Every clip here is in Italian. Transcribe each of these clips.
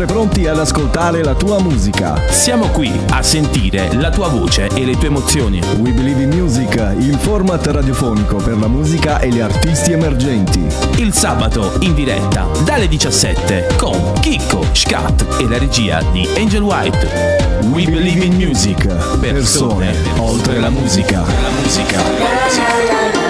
sempre pronti ad ascoltare la tua musica. Siamo qui a sentire la tua voce e le tue emozioni. We Believe in Music, il format radiofonico per la musica e gli artisti emergenti. Il sabato in diretta dalle 17 con Chicco, Scat e la regia di Angel White. We Believe in Music. Persone oltre la musica. La musica. La musica.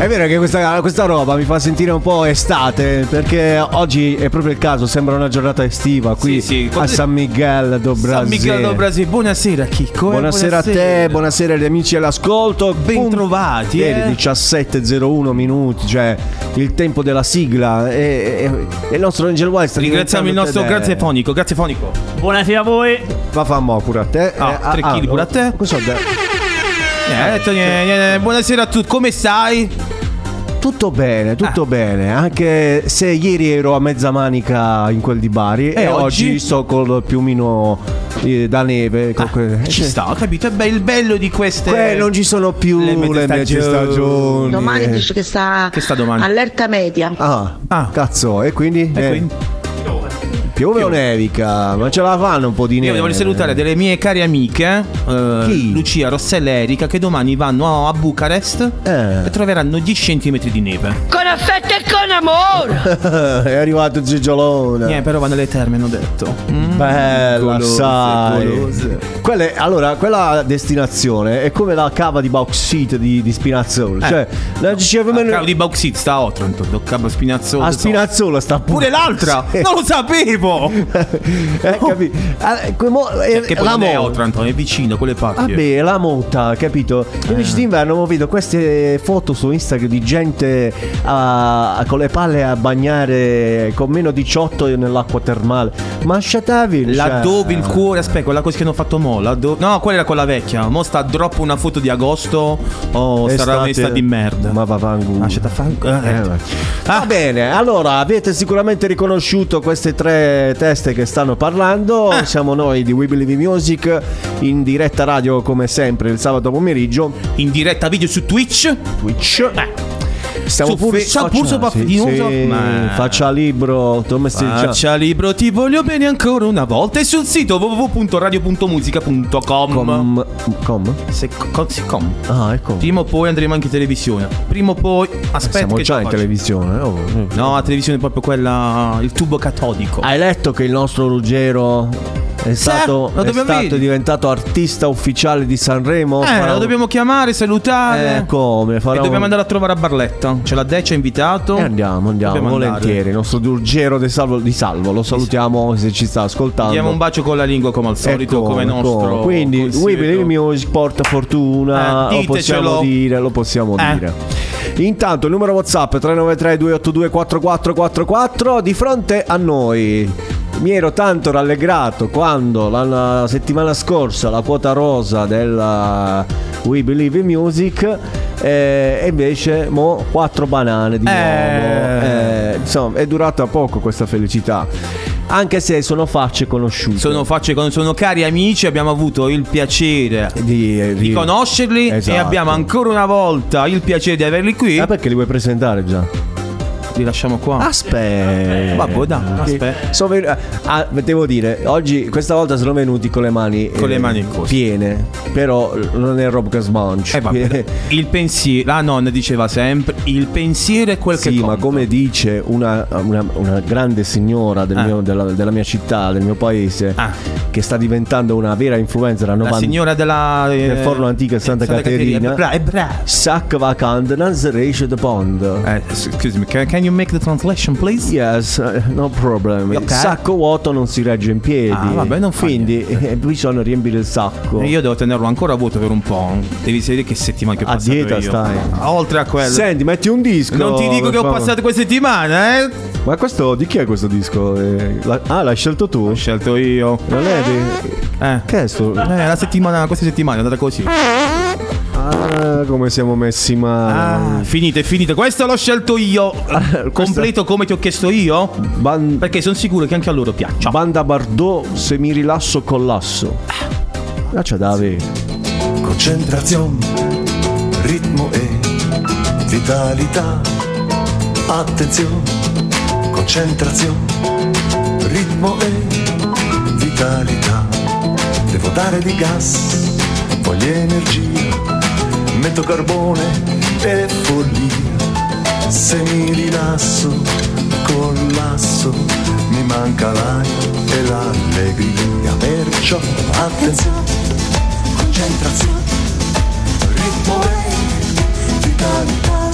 È vero che questa, questa roba mi fa sentire un po' estate perché oggi è proprio il caso, sembra una giornata estiva qui Sì, sì. a San Miguel do San Brasil. Miguel do Brasil. Buonasera Chicco. eh, Buonasera a te, buonasera agli amici all'ascolto. Bentrovati, Ieri eh. 17.01 minuti, cioè il tempo della sigla. E, e- e il nostro Angel sta Ringraziamo il nostro grazie fonico, grazie fonico. Buonasera a voi. Ma fa mo pure a te. Ah, tre chili pure a te. Cosa ho detto? Eh, eh, eh, buonasera a tutti, come stai? Tutto bene, tutto bene. Anche se ieri ero a mezza manica in quel di Bari e, oggi? oggi? sto col piumino eh, da neve. con que- Ci sta, ho capito? È il bello di queste. Eh, non ci sono più Le le, mezze mezze stagioni. stagioni. Domani dice che sta, Che sta domani? allerta media. Ah, Ah. cazzo, e quindi? E Eh, quindi? Piove o nevica? Ma ce la fanno un po' di neve? Io voglio salutare delle mie care amiche, eh, Chi? Lucia, Rossella e Erika, che domani vanno a Bucarest Eh. e troveranno 10 cm di neve. Con affetto e con amore. è arrivato il Gigiolone. Eh, però vanno alle terme, hanno detto. Mm. Bella, Golose, sai. golose. Quelle- allora, quella destinazione è come la cava di bauxite di, di Spinazzola. Eh. Cioè, la diceva A Cavo di Bauxite sta a Otranto, do Cabo Spinazzola. a so. Spinazzola sta Pure l'altra! Sì. Non lo sapevo! eh, capi- Ah, que- mo- eh, Che poi la non è Otranto, è vicino, quelle parti. Vabbè, la mota, capito? Eh. Invece d'inverno mo vedo queste foto su Instagram di gente a- con le palle a bagnare con meno 18 nell'acqua termale. Ma sciatavi cioè. Laddove il cuore, aspetta, quella cosa che hanno fatto mo, laddo- no, quella era quella vecchia. Mo sta drop una foto di agosto o sarà Estate- un'estate di merda. Ma va fanculo. Lasciate a fan- eh, Eh. Va bene, allora avete sicuramente riconosciuto queste tre teste che stanno parlando. Ah. Siamo noi di We Believe in Music in diretta radio come sempre il sabato pomeriggio. In diretta video su Twitch. Twitch. Stiamo pure Fe- pure faccia- Puff di Uso? sì, Ma- faccia libro? Faccia libro, ti voglio bene ancora una volta. E sul sito www.radio.musica.com. Com, com? Se, co- sì, com. Ah, ecco. Prima o poi andremo anche in televisione. Prima o poi. Aspetta. Siamo che già in televisione. oh. No, la televisione è proprio quella. Il tubo catodico. Hai letto che il nostro Ruggero è stato, è stato diventato artista ufficiale di Sanremo? Eh, Farà lo dobbiamo chiamare, salutare. Eh, come? Farà E dobbiamo un- andare a trovare a Barletta. C'è la Deccia invitato. E andiamo, andiamo, Dobbiamo andare. volentieri. Il nostro Ruggero di Salvo, di Salvo, lo salutiamo se ci sta ascoltando. Diamo un bacio con la lingua come al solito, Ecco, come nostro. Quindi, consueto. We Believe Music porta fortuna. Eh, lo possiamo dire, lo possiamo Eh. dire. Intanto il numero WhatsApp 393 282 4444 di fronte a noi. Mi ero tanto rallegrato quando la, settimana scorsa la quota rosa della We Believe in Music eh, e invece mo quattro banane di Eh. nuovo. Eh, insomma, è durata poco questa felicità. Anche se sono facce conosciute. Sono facce con sono cari amici, abbiamo avuto il piacere di, di conoscerli Esatto. e abbiamo ancora una volta il piacere di averli qui. Ah, perché li vuoi presentare già? Li lasciamo qua. Aspetta. Vabbè, dai, venu- ah, devo dire, oggi questa volta sono venuti con le mani eh, Con le mani piene, però non è roba che smangia. Eh, il pensiero, la nonna diceva sempre, il pensiero è quel che Sì, ma come dice una, una- una grande signora del Ah. mio- della, della mia città, del mio paese, Ah. che sta diventando una vera influencer a La 90 signora della del eh, forno antico a Santa, Caterina, Bra- è brava. Sac vacant si riesce da pond. Eh, excuse me, can, can you make the translation, please? Yes, eh, no problem. Ok. Il sacco vuoto non si regge in piedi. Ah, vabbè, non fa Quindi eh, bisogna riempire il sacco. E Io devo tenerlo ancora vuoto per un po'. Devi sapere che settimana che ho A passato dieta io. stai. Oltre a quello. Senti, metti un disco. non ti dico che ho passato questa settimana, eh? Ma questo di chi è questo disco? Eh, la- ah, l'hai scelto tu? Ho scelto io. Non è di... Eh. Che è sto? Eh, la settimana, questa settimana è andata così. Ah, come siamo messi male. Ah, finite, finite. Questo l'ho scelto io. Completo come ti ho chiesto io? Ban- Perché sono sicuro che anche a loro piaccia. Banda Bardot, se mi rilasso collasso. Ah, c'è da avere. concentrazione, ritmo e vitalità. Attenzione, concentrazione, ritmo e vitalità. Devo dare di gas, voglio energia, metto carbone e follia. Se mi rilasso, collasso, mi manca l'aria e l'allegria. Perciò attenzione concentrazione, ritmo e vitalità.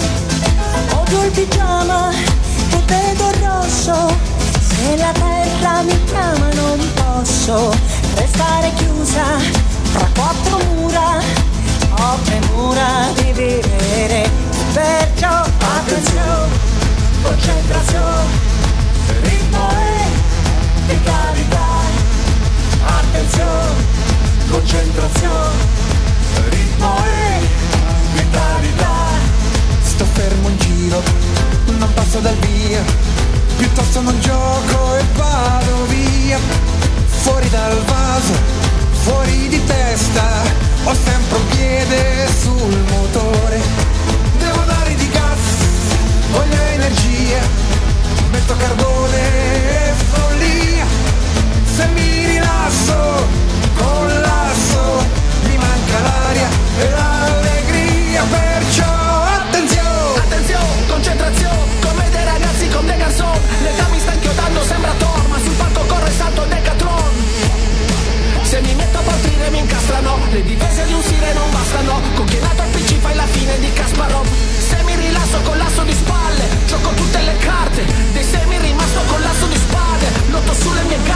Odio il pigiama e vedo il rosso. Se la terra mi chiama non posso restare chiusa tra quattro mura. Ho premura di vivere, perciò attenzione, concentrazione, ritmo e vitalità. Attenzione, concentrazione, ritmo e vitalità. Sto fermo in giro, non passo dal via, piuttosto non gioco e vado via. Fuori dal vaso, fuori di testa, ho sempre un piede sul motore. Devo dare di gas, voglio energia, metto carbone e follia. Se mi rilasso, collasso, mi manca l'aria e l'allegria, perciò attenzione! Attenzione, concentrazione, come dei ragazzi con dei garçon L'età mi sta inchiodando, sembra Thor, nato al PC fai la fine di Kasparov. Se mi rilasso con l'asso di spalle, gioco tutte le carte. Dei semi rimasto con l'asso di spade, lotto sulle mie gambe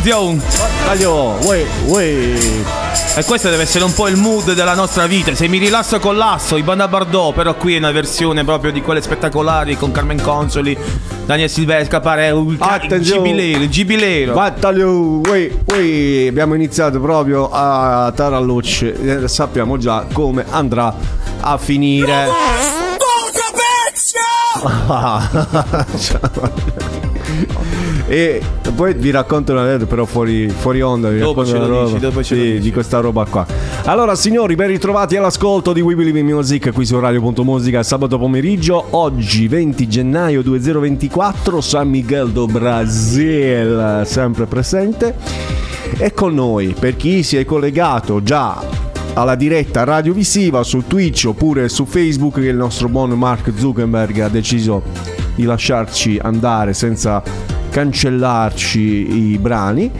Attenzione! Taglio, uè, uè. E questo deve essere un po' il mood della nostra vita. Se mi rilasso collasso, i Banda Bardot, però qui è una versione proprio di quelle spettacolari con Carmen Consoli, Daniel Silvestre, Capare, gibilero, il gibilero. Battaglio, uè, uè. Abbiamo iniziato proprio a tarallucce. Eh, Sappiamo già come andrà a finire. e poi vi racconto una cosa però fuori, fuori onda vi Dopo ce roba. dici, dopo ce Sì, di questa roba qua. Allora signori ben ritrovati all'ascolto di We Believe in Music qui su Radio.musica sabato pomeriggio oggi 20 gennaio 2024 San Miguel do Brasil sempre presente. E con noi per chi si è collegato già alla diretta radiovisiva su Twitch oppure su Facebook che il nostro buon Mark Zuckerberg ha deciso di lasciarci andare senza cancellarci i brani.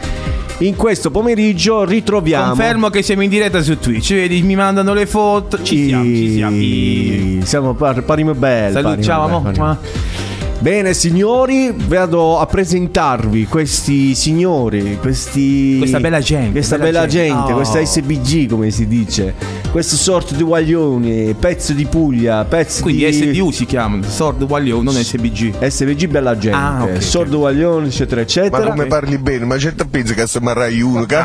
In questo pomeriggio ritroviamo Confermo che siamo in diretta su Twitch. Vedi, mi mandano le foto. Ci siamo, ci siamo. siamo par- parime belle. Salutiamo. parime belle, parime- Bene signori, vado a presentarvi questi signori, questi... Questa bella gente, Questa bella bella gente, gente. Oh. questa SBG come si dice. Questo sorto di guaglioni, pezzo di Puglia, pezzo Quindi di... SDU si chiamano, Sword Waglio, non SBG. SVG bella gente, Ah, ok, ok. sordo guaglione, eccetera, eccetera. Ma come parli bene, ma certo pensi che se marrai uno, che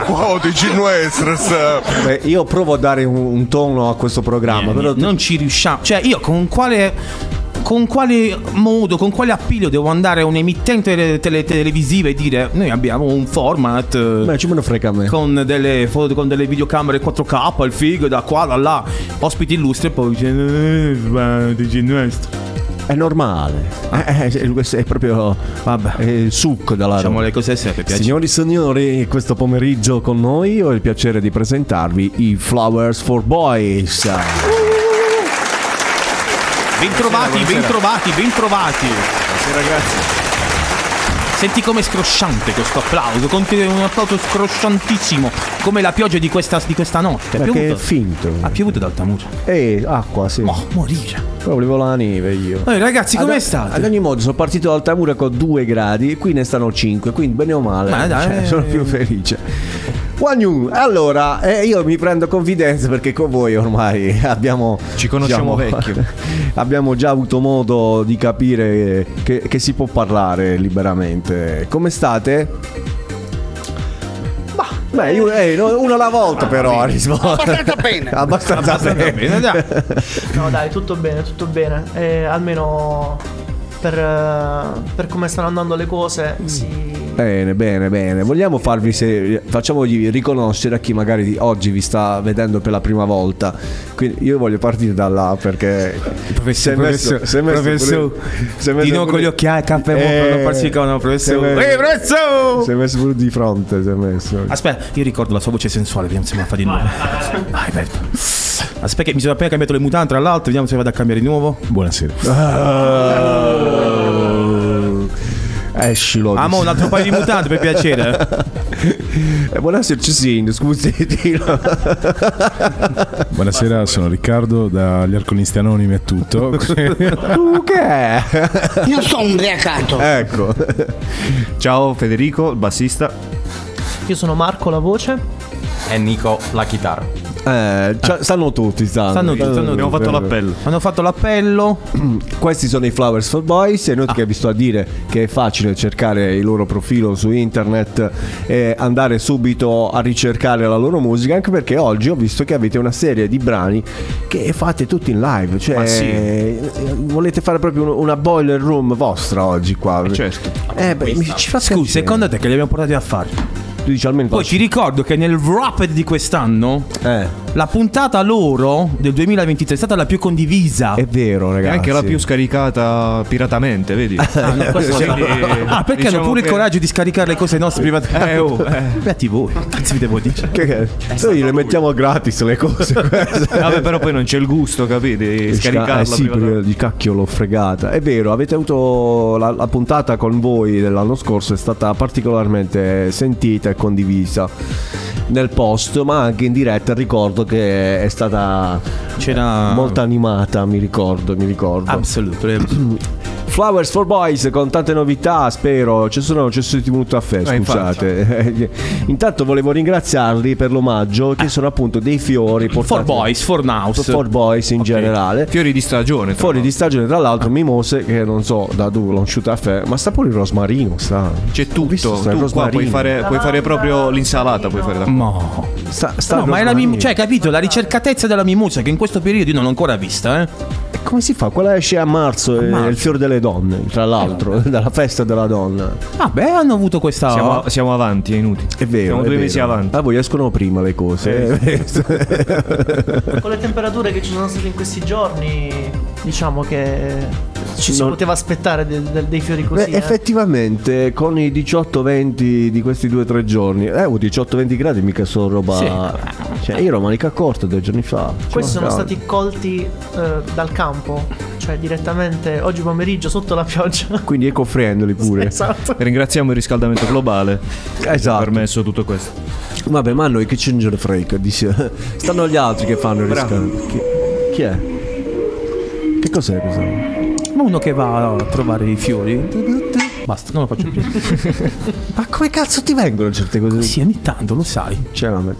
dici nuestra sta. Beh, io provo a dare un, un tono a questo programma, però tu- non ci riusciamo. Cioè, io con quale. Con quale modo, con quale appiglio devo andare a un emittente tele- tele- televisiva e dire noi abbiamo un format eh, Beh, ci me ne frega a me. con delle foto, con delle videocamere 4K, il figo da qua, da là, ospiti illustri e poi dice "Eh, dici nuestro. È normale. Eh, eh, questo è proprio Vabbè. è il succo della Diciamo roba. le cose serie. Signori e signori, questo pomeriggio con noi ho il piacere di presentarvi i Flowers for Boys. Bentrovati, bentrovati, bentrovati. Senti com'è scrosciante questo applauso, un applauso scrosciantissimo, come la pioggia di questa, di questa notte. Perché è finto. Ha piovuto ad Altamura. E acqua, sì. Oh, morire. Poi volevo la neve io. Eh, ragazzi, come Ad- state? Ad ogni modo, sono partito da Altamura con 2 gradi e qui ne stanno 5, quindi bene o male. Ma dai, cioè, eh. sono più felice. Wagnu, allora, eh, io mi prendo confidenza perché con voi ormai abbiamo. Ci conosciamo vecchio. abbiamo già avuto modo di capire che, che si può parlare liberamente. Come state? Beh, io, eh, uno alla volta però a rispondere. Abbastanza bene. Abbastanza bene. Bene, dai. No dai, tutto bene, tutto bene. Eh, almeno per, eh, per come stanno andando le cose, sì. Bene, bene, bene. Vogliamo farvi se facciamogli riconoscere a chi magari oggi vi sta vedendo per la prima volta. Quindi io voglio partire da là perché è messo- è messo messo di nuovo con gli occhiali, caffè Eh, non farsi con si è professore. messo- Ehi, professore! Si è messo pure di fronte, si è messo. Aspetta, io ricordo la sua voce sensuale, vediamo se me la fa di nuovo. Vai, vai. Aspetta, che mi sono appena cambiato le mutande, tra l'altro, vediamo se vado a cambiare di nuovo. Buonasera. Escilo. Ah, mo un altro paio di mutande per piacere. Eh, buonasera Cesino, scusi. dillo. Buonasera, sono Riccardo dagli Arcolisti Anonimi e tutto. tu che è? Io sono ubriacato. ecco. Ciao Federico, il bassista. Io sono Marco, la voce. E Nico, la chitarra. Eh, c'ha- stanno tutti, stanno. Stanno tutti, stanno Abbiamo tutti. fatto l'appello. Hanno fatto l'appello. Questi sono i Flowers for Boys e noi che vi sto a dire che è facile cercare il loro profilo su internet e andare subito a ricercare la loro musica anche perché oggi ho visto che avete una serie di brani che fate tutti in live cioè sì. eh, volete fare proprio un- una boiler room vostra oggi qua certo. eh, beh, mi- ci fa Scusi, secondo te che li abbiamo portati a fare? Tu dici almeno Poi ti ricordo che nel wrapped di quest'anno eh, la puntata loro del 2023 è stata la più condivisa. è vero E ragazzi anche la più scaricata piratamente, vedi? Ah, no, sì. Ah, perché hanno Diciamo pure il che- coraggio di scaricare le cose nostre private? Eh, oh, eh. Beati voi, cazzo vi devo dire. che, che, noi le mettiamo gratis le cose queste. Vabbè, però poi non c'è il gusto, capite? Di scaricarla Eh sì, privatamente. perché di cacchio l'ho fregata. È vero, avete avuto la, la puntata con voi dell'anno scorso, è stata particolarmente sentita e condivisa nel post, ma anche in diretta. Ricordo che è stata C'era molto animata, mi ricordo, mi ricordo. Assolutamente. Flowers for Boys con tante novità, spero. Ci sono, ci sono venuto a fe, Eh, scusate. Intanto volevo ringraziarli per l'omaggio, che sono appunto dei fiori For boys, for now. for boys in generale. Fiori di stagione. tra Fuori di stagione, tra l'altro, mimose che non so da dove l'ho asciutta a fe, ma sta pure il rosmarino. Sta. C'è Ho visto, tutto. sta Tu qua puoi rosmarino. fare, puoi fare proprio l'insalata. Puoi fare da No. Sta, sta No, ma è la rosmarino. mim- cioè, capito? La ricercatezza della mimosa che in questo periodo io non l'ho ancora vista, eh. Come si fa? Quella esce a marzo, è marzo. il fiore delle donne, tra l'altro, dalla festa della donna. Vabbè, hanno avuto questa. Siamo, siamo avanti, è inutile. È vero. Siamo è due vero. mesi avanti. Ah, voi escono prima le cose. eh. Con le temperature che ci sono state in questi giorni, diciamo che ci si Non- poteva aspettare del- del- dei fiori così. Beh, eh. effettivamente con i 18-20 di questi due o tre giorni, eh, oh, 18-20 gradi mica sono roba. Cioè, io ero manica corta due giorni fa. Questi sono mancava. stati colti eh, dal campo, cioè direttamente oggi pomeriggio sotto la pioggia. Quindi eco-friendly pure. esatto. Ringraziamo il riscaldamento globale che ha Esatto. permesso tutto questo. Vabbè, ma a noi che ce ne frega? Dice. Stanno gli altri che fanno il riscaldamento. Chi, chi è? Che cos'è questo? Ma uno che va a trovare i fiori. Basta, non lo faccio più. Ma come cazzo ti vengono certe cose? Sì, ogni tanto, lo sai. Cioè, vabbè.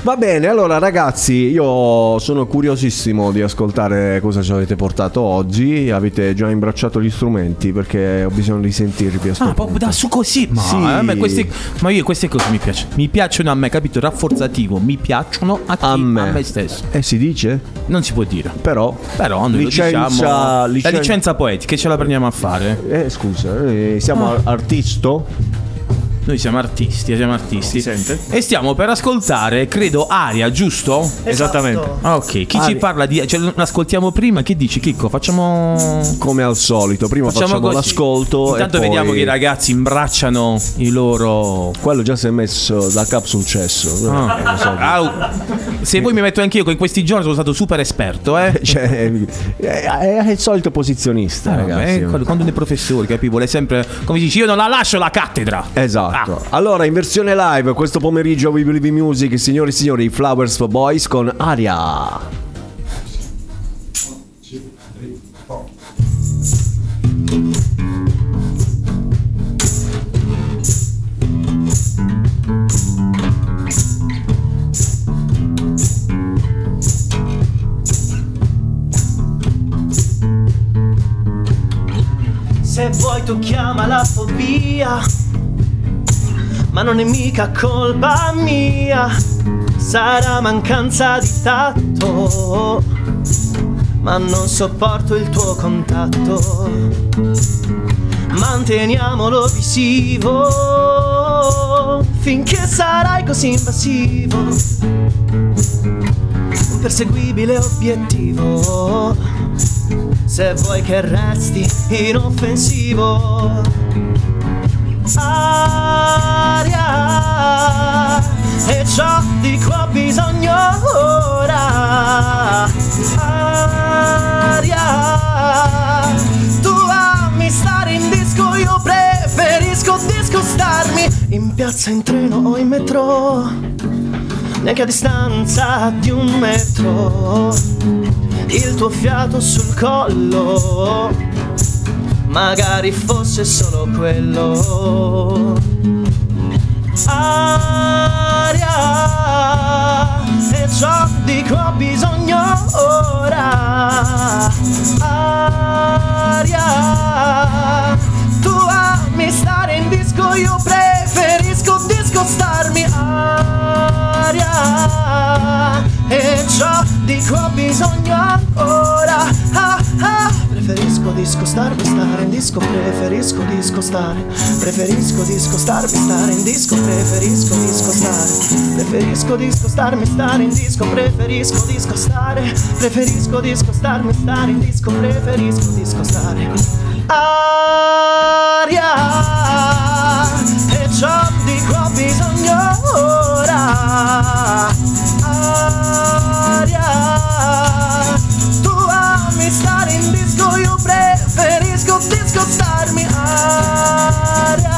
Va bene, allora ragazzi, io sono curiosissimo di ascoltare cosa ci avete portato oggi. Avete già imbracciato gli strumenti perché ho bisogno di sentirvi a sto Ah, proprio da su così. Ma, Sì. a me queste, ma io queste cose mi piacciono. Mi piacciono a me, capito? Rafforzativo. Mi piacciono a chi? A A me. me, stesso. Eh, si dice? Non si può dire. Però. Però noi Licenza- diciamo. licen- La licenza poetica ce la prendiamo a fare. Eh, scusa, eh, siamo Ah. ar- artisto? Noi siamo artisti, siamo artisti. sente? E stiamo per ascoltare, credo, Aria, giusto? Esattamente. Ah, ok. Chi ci Aria. parla di. Cioè, l'ascoltiamo prima? Che dici, Chicco? Facciamo. Come al solito, prima facciamo, Facciamo l'ascolto Intanto e poi... vediamo che i ragazzi imbracciano i loro. Quello già si è messo da capo sul cesso. Ah. Eh, lo so. Ah, se vuoi mi metto anch'io che in questi giorni sono stato super esperto, eh. Cioè, è, è il solito posizionista, Ah, ragazzi. vabbè, quando, quando dei professori, capi? Vuole sempre. Come dici, io non la lascio la cattedra. Esatto. Ah. Allora, in versione live, questo pomeriggio We Believe in Music, signori e signori, Flowers for Boys con Aria. Se vuoi tu chiama la fobia, ma non è mica colpa mia, sarà mancanza di tatto, ma non sopporto il tuo contatto. Manteniamolo visivo finché sarai così invasivo. Un perseguibile obiettivo se vuoi che resti inoffensivo. Aria, e ciò di cui ho bisogno ora. Aria, tu ami stare in disco, io preferisco discostarmi. In piazza, in treno o in metro, neanche a distanza di un metro. Il tuo fiato sul collo, magari fosse solo quello. Aria, e ciò di cui ho bisogno ora. Aria, tu ami stare in disco, io preferisco discostarmi. Aria, e ciò di cui ho bisogno ancora. Ah, ah. Preferisco discostarmi, stare in disco, preferisco discostare. Preferisco discostarmi, stare in disco, preferisco discostare. Preferisco discostarmi, stare in disco, preferisco discostare. Preferisco discostarmi, stare in disco, preferisco discostare. Aria, e ciò di cui ho bisogno ora. Disco, io preferisco discostarmi. Aria,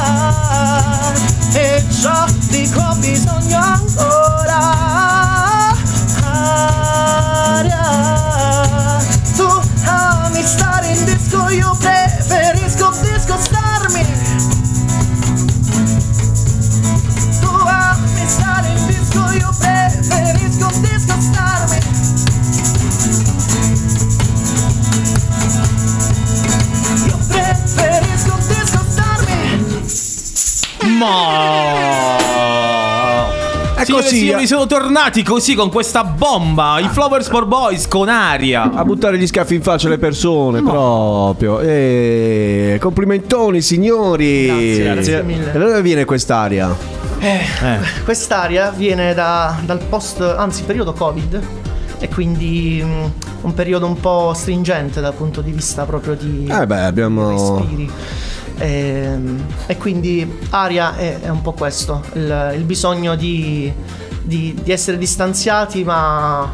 e ciò di cui ho bisogno ancora. Aria, tu ami stare in disco, io signori, eh. sono tornati così con questa bomba. I Flowers for Boys con aria. A buttare gli schiaffi in faccia alle persone, proprio. E... Complimentoni, signori. Grazie, grazie mille. E da dove viene quest'aria? Eh, Quest'area viene da- dal post, anzi periodo Covid e quindi mm, un periodo un po' stringente dal punto di vista proprio di Eh beh, abbiamo... respiri. Ehm, E, quindi aria è, è un po' questo, il, il bisogno di, di- di essere distanziati ma...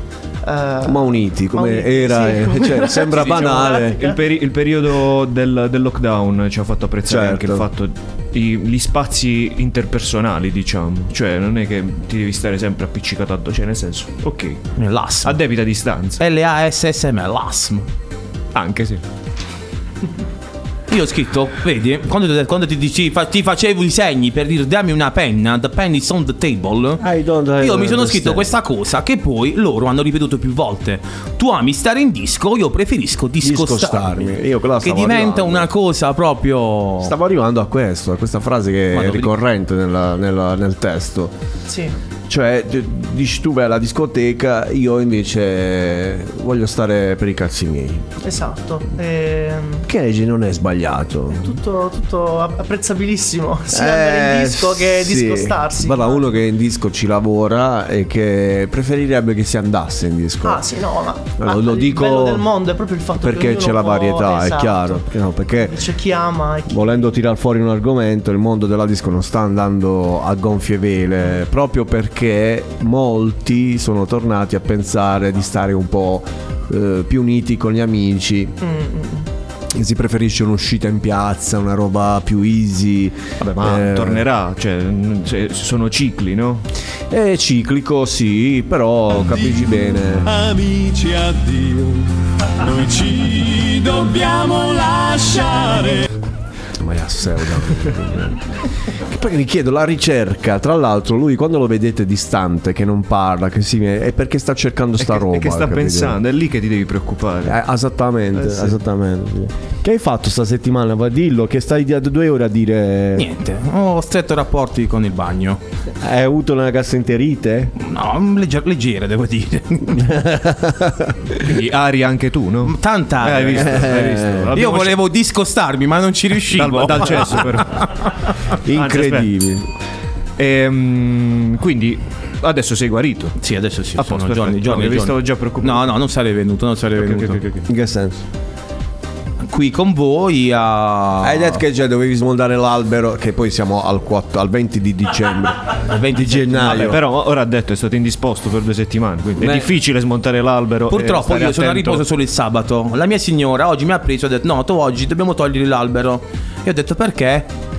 eh, Ma uniti, come uniti, era, sì. eh, cioè, sembra Sì, diciamo, banale. Il, peri- il periodo del, del lockdown ci ha fatto apprezzare Certo. anche il fatto i- gli spazi interpersonali, diciamo. Cioè, non è che ti devi stare sempre appiccicato addosso, cioè nel senso, ok, L'ASM. a debita distanza. L-A-S-S-M, l'ASM. Anche sì. Io ho scritto, vedi, quando, quando ti, dici- fa- ti facevo i segni per dire dammi una penna, the pen is on the table, I don't io mi sono scritto questa cosa che poi loro hanno ripetuto più volte. Tu ami stare in disco, io preferisco discostarmi. Discostarmi. Io quella che diventa arrivando. una cosa proprio... Stavo arrivando a questo, a questa frase che Ma è ricorrente nella- nella- nel testo. Sì. Cioè, dici tu vai alla discoteca, io invece voglio stare per i cazzi miei. Esatto. Ehm, Che legge non è sbagliato. tutto, tutto apprezzabilissimo. Sia andare in disco che Eh, sì. discostarsi. Guarda, uno che in disco ci lavora e che preferirebbe che si andasse in disco. Ah sì, no, ma, ma lo il dico bello del mondo è proprio il fatto che perché c'è la varietà, esatto. è chiaro. Perché no, perché C'è chi ama e chi volendo tirar fuori un argomento, il mondo della disco non sta andando a gonfie vele proprio perché molti sono tornati a pensare di stare un po' eh, più uniti con gli amici. E Si preferisce un'uscita in piazza, una roba più easy. Vabbè, ma Eh, tornerà, cioè, sono cicli, no? È ciclico, sì, però capisci bene. Amici, addio, noi ci dobbiamo lasciare. Ma è pseudo. Che poi mi chiedo la ricerca, tra l'altro, lui quando lo vedete distante, che non parla, che si è perché sta cercando sta È che, roba. è che sta capito? pensando, è lì che ti devi preoccupare. Eh, esattamente, Eh, sì. esattamente. Che hai fatto sta settimana? Va dillo che stai da due ore a dire. Niente, ho stretto rapporti con il bagno. Hai avuto una gastroenterite? No, legge- leggere devo dire. Quindi ari anche tu, no? Tanta Eh, hai visto, hai visto. Io Abbiamo volevo discostarmi, ma non ci riuscivo. Dal, dal cesso però. Incredibile. Anzi. Ehm, quindi adesso sei guarito. Sì, adesso sì. A sono posto, giorni, giorni, No, mi giorni. stavo già preoccupando. No, no, non sarei venuto, non sarei Ok, ok, venuto. ok, ok. In che senso? Qui con voi a... Hai detto che già dovevi smontare l'albero, che poi siamo al, 4 al 20 di dicembre. al 20 di gennaio. Vabbè, però ora ha detto è stato indisposto per due settimane, quindi Beh. è difficile smontare l'albero. Purtroppo io sono a attento. riposo solo il sabato. La mia signora oggi mi ha preso e ha detto: No, tu oggi dobbiamo togliere l'albero. E ho detto perché?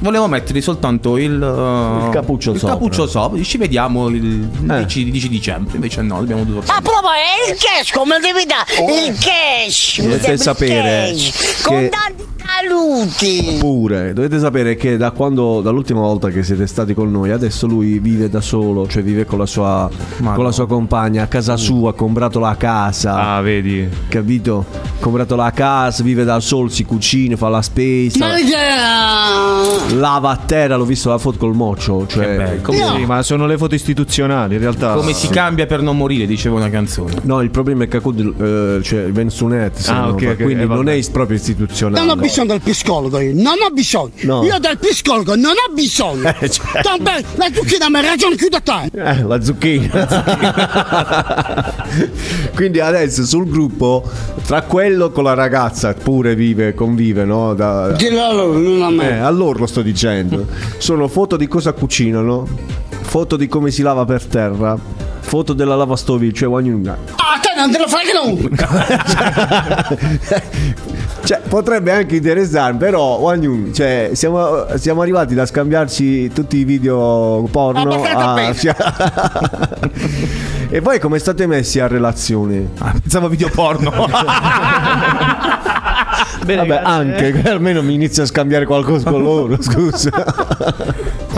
Volevo mettere soltanto il, uh, Il cappuccio il sopra. cappuccio sopra. Ci vediamo il Eh. 10, 10 dicembre. Invece no, dobbiamo dovuto. Ma proprio è il cash, come devi dare? Il cash! Dovete sapere cash, che- Con tanti saluti! Pure, dovete sapere che da quando dall'ultima volta che siete stati con noi, adesso lui vive da solo, cioè vive con la sua, con la sua compagna a casa sua, ha comprato la casa, Ah, vedi. capito? Ha comprato la casa, vive da solo, si cucina, fa la spesa, lava a terra, l'ho visto la foto col moccio, cioè. Come sì, ma sono le foto istituzionali in realtà. Come si cambia per non morire, diceva una canzone. No, il problema è che eh, cioè il Vensunet, Ah, no, ok, ok, quindi eh, non è proprio istituzionale. Non ho bisogno del psicologo io, non ho bisogno. No. Io del psicologo non ho bisogno. Eh, cioè. Bene, la zucchina mi ragione chiudo a te. Eh, la zucchina. Quindi adesso sul gruppo, tra quello con la ragazza, pure vive, convive, no? Da- Dillo a loro, non a eh, me. a loro lo sto dicendo. Sono foto di cosa cucinano, foto di come si lava per terra, foto della lavastoviglie, cioè ognuno. Ah, te non te lo fai che non. Cioè, potrebbe anche interessarmi, però ognuno, cioè, siamo, siamo arrivati da scambiarci tutti i video porno Abbastanza a... E poi come state messi a relazione? Ah, pensavo video porno. Bene, Vabbè, grazie. anche che almeno mi inizio a scambiare qualcosa con loro, scusa.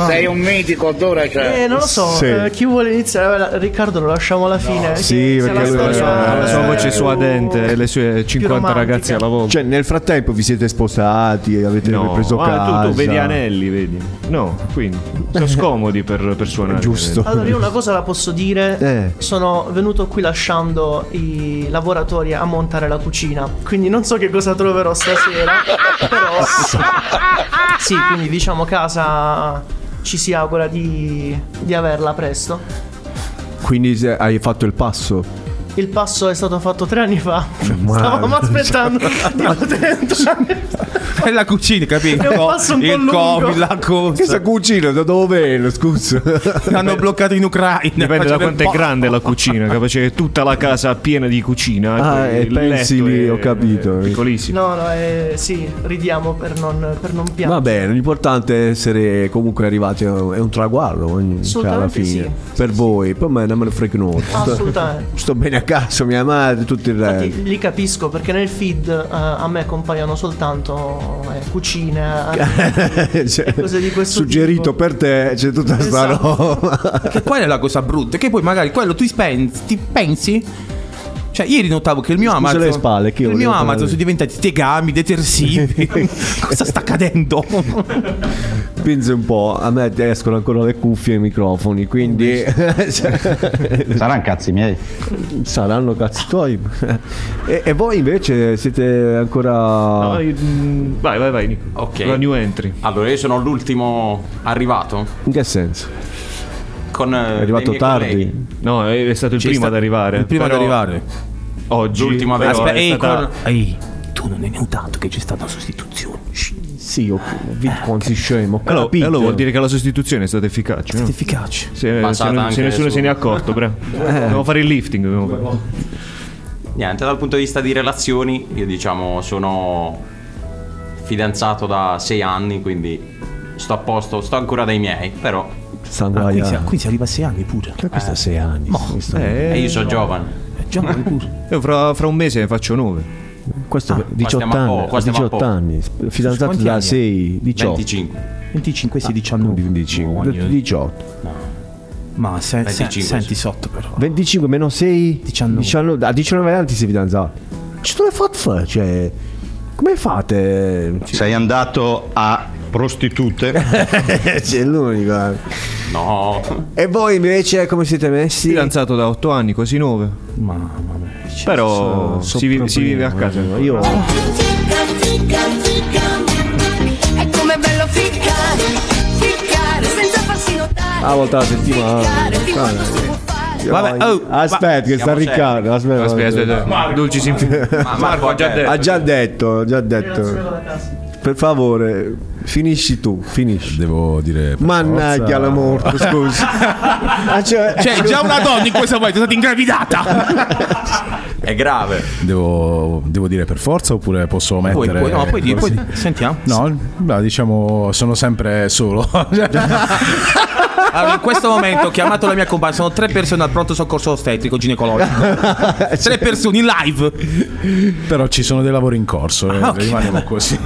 Sei un mitico, Dora, cioè. Eh, non lo so, Sì. eh, chi vuole iniziare? Vabbè, Riccardo lo lasciamo alla fine. che sì, perché la lui- storia- La sua voce suadente e le sue 50 romantica. ragazze alla volta. Cioè, nel frattempo vi siete sposati, avete no, preso ah, casa. tu, tu vedi anelli, vedi? No, quindi sono scomodi per, per suonare. Giusto. Allora io una cosa la posso dire, Eh. sono venuto qui lasciando i lavoratori a montare la cucina, quindi non so che cosa troverò stasera, però sì, quindi diciamo casa ci si augura di, di averla presto. Quindi hai fatto il passo. Il passo è stato fatto tre anni fa, Ma- stavamo aspettando di poter entrare. È la cucina, capito? È un passo un po' Il lungo. Covid, la cosa. cucina? Da dove viene? Scusa. L'hanno bloccato in Ucraina. Dipende da quanto è grande la cucina, capace che tutta la casa piena di cucina. Ah, e il pensi letto lì, è- ho capito. è Piccolissimo. No, no, eh, sì, ridiamo per non, per non piangere. Va bene, l'importante è essere comunque arrivati a è un traguardo cioè alla fine. sì. Per voi, poi me non me ne frega nulla. Assolutamente. Sto bene a caso mia madre, tutto il resto. Infatti, li capisco perché nel feed eh, a me compaiono soltanto eh, cucine eh, Cioè, cose di questo Suggerito tipo. per te c'è tutta sta Esatto. roba. Che quella è la cosa brutta. Che poi magari quello tu pensi, ti pensi. Cioè, ieri notavo che il mio Scusa Amazon. le spalle, il mio Amazon sono diventati tegami, detersivi. Cosa sta accadendo? Pensi un po', a me escono ancora le cuffie e i microfoni, quindi Saranno cazzi miei. saranno cazzi tuoi. e, e voi invece siete ancora Vai, mm, vai, vai, vai, Nico. Ok. La new entry. Allora, io sono l'ultimo arrivato. in che senso? Con, eh, È arrivato tardi. colleghi. No, è, è stato il C'è primo sta- ad arrivare. il primo ad Però arrivare. Oggi. L'ultimo ad però Aspetta, è ehi, stata- con- ehi, tu non hai notato che c'è stata una sostituzione? Sì, ho vinto quanti scemo. ho Allora, capito. allora vuol dire che la sostituzione è stata efficace. no? efficace. Se, se, Basata se nessuno su- se ne è accorto, bre. Dobbiamo fare il lifting. dobbiamo fare. Niente, dal punto di vista di relazioni, io diciamo sono fidanzato da sei anni, quindi sto a posto, sto ancora dai miei, però Ah, qui, si, qui si arriva a 6 anni pure. Che questo ha sei anni. questo, Eh, e io sono giovane. Giovane pure. Io fra, fra un mese ne faccio nove. Questo Ah, è 18 stiamo a anni. a 18 poco. anni. Fidanzato da anni ha? 6, 18. 25. 25, 16, 19. 25, 18. Ma se, se- 25, senti sì. sotto però. 25 meno 6 19. a 19 anni ti sei fidanzato. Ci dove fate fare? Cioè, come fate? Sei andato a prostitute. C'è l'unico. eh. No. E voi invece come siete messi? Fidanzato da otto anni, quasi nove. Mamma mia. Però so si, vive, si vive a casa. Io È come bello ficcare, ficcare senza farsi notare. una volta alla settimana. Fare. Vabbè, oh, aspetta, che sta Riccardo. Aspetta, Aspetta, aspetta. Dulci si infi- Marco ha già detto. Ha già detto, ha già detto. Per favore, finisci tu, finisci. Devo dire. per Mannaggia la morte, scusa. Ah, cioè- C'è già una donna in questo momento, è stata ingravidata. È grave. Devo, devo dire per forza oppure posso Poi, mettere. poi, no, poi, di- poi sentiamo. No, diciamo, sono sempre solo. Allora, in questo momento ho chiamato la mia compagna, sono tre persone al pronto soccorso ostetrico ginecologico. tre persone in live. Però ci sono dei lavori in corso. eh, Ah, ok. Rimaniamo così.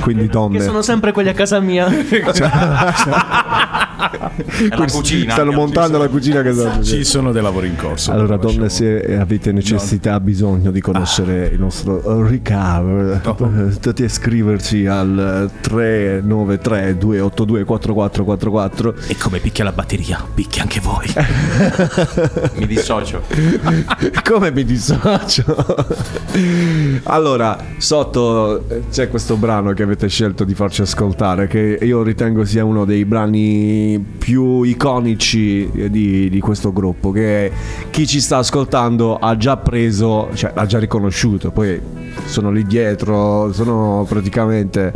Quindi Che donne. sono sempre quelli a casa mia. La cucina. Stanno montando la cucina che sta ci sono dei lavori in corso. Allora, Lo donne, facciamo. se avete necessità, bisogno di conoscere il nostro recover, potete iscriverci al 393 282 4444 E come picchia la batteria, picchia anche voi. Mi dissocio. Come mi dissocio? allora, sotto eh, c'è questo brano che avete scelto di farci ascoltare, che io ritengo sia uno dei brani più iconici eh, di, di questo gruppo, che chi ci sta ascoltando ha già preso, cioè l'ha già riconosciuto, poi sono lì dietro, sono praticamente...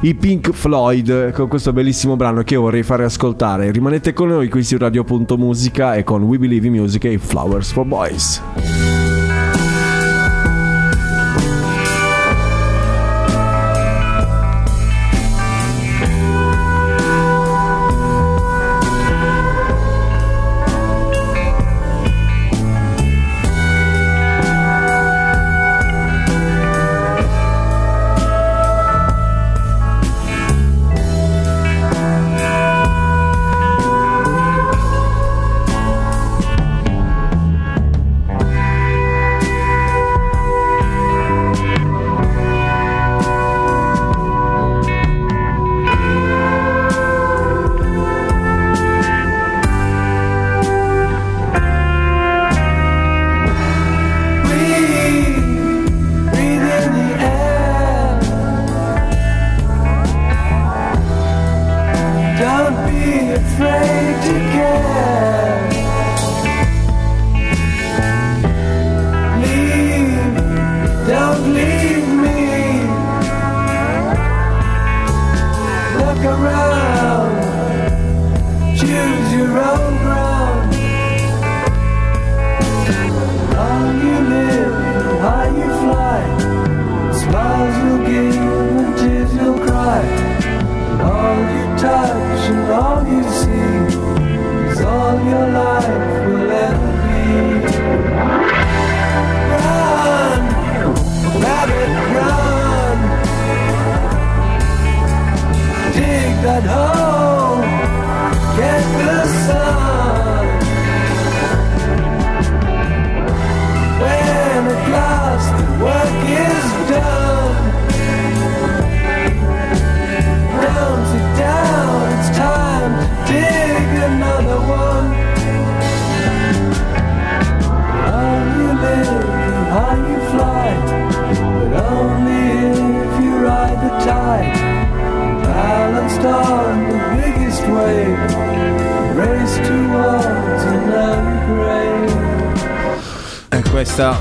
I Pink Floyd con questo bellissimo brano che io vorrei fare ascoltare. Rimanete con noi qui su Radio.musica e con We Believe in Music e Flowers for Boys.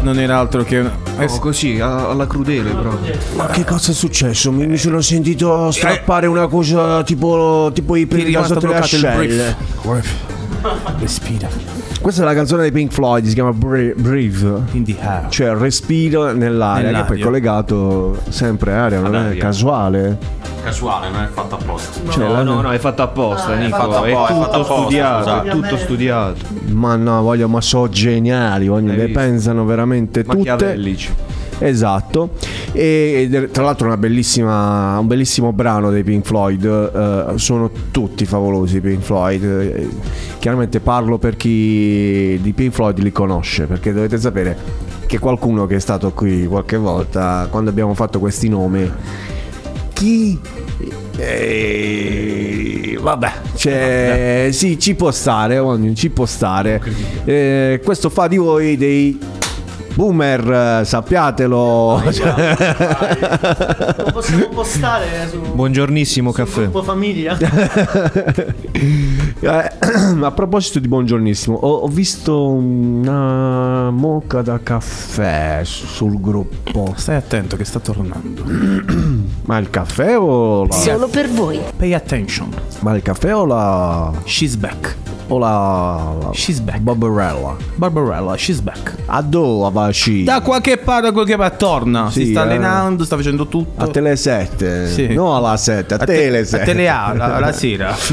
Non era altro che una. Oh, così, a- alla crudele proprio. Ma che cazzo è successo? Mi, mi sono sentito strappare una cosa tipo, tipo i Ti è peli da rimasto sotto le ascelle. Respira. Questa è la canzone dei Pink Floyd, si chiama Bre- Breathe. In the air. Cioè respiro nell'aria, Nell'aria. che poi è collegato sempre aria, non è All'aria. casuale. Casuale, non è fatto apposta. Cioè, no, no, no, è fatto apposta, Ah, è Nico. fatto È apposta, è tutto fatto apposta, studiato, scusate. è tutto studiato. Ma no, voglio, ma so geniali, voglio, le pensano veramente tutte. Esatto, e è- tra l'altro una bellissima, un bellissimo brano dei Pink Floyd, eh, sono tutti favolosi i Pink Floyd, eh, chiaramente parlo per chi di Pink Floyd li conosce, perché dovete sapere che qualcuno che è stato qui qualche volta, quando abbiamo fatto questi nomi, chi... eh, vabbè, cioè, sì, ci può stare, ci può stare. Eh, questo fa di voi dei boomer, eh, sappiatelo. Lo possiamo postare su Buongiornissimo caffè. gruppo famiglia. Eh, a proposito di buongiornissimo, ho, visto una mocca da caffè sul gruppo. Stai attento che sta tornando. Ma il caffè o la... Solo per voi. Pay attention. Ma il caffè o la... She's back. o la... la... She's back. Barbarella? Barbarella, she's back. A dove va sci? Da qualche parte, da qualche parte torna. Sì, si sta eh. allenando, sta facendo tutto. A tele 7. Sì. No alla 7, a, A te- tele a 7. Tele A, la- la sera.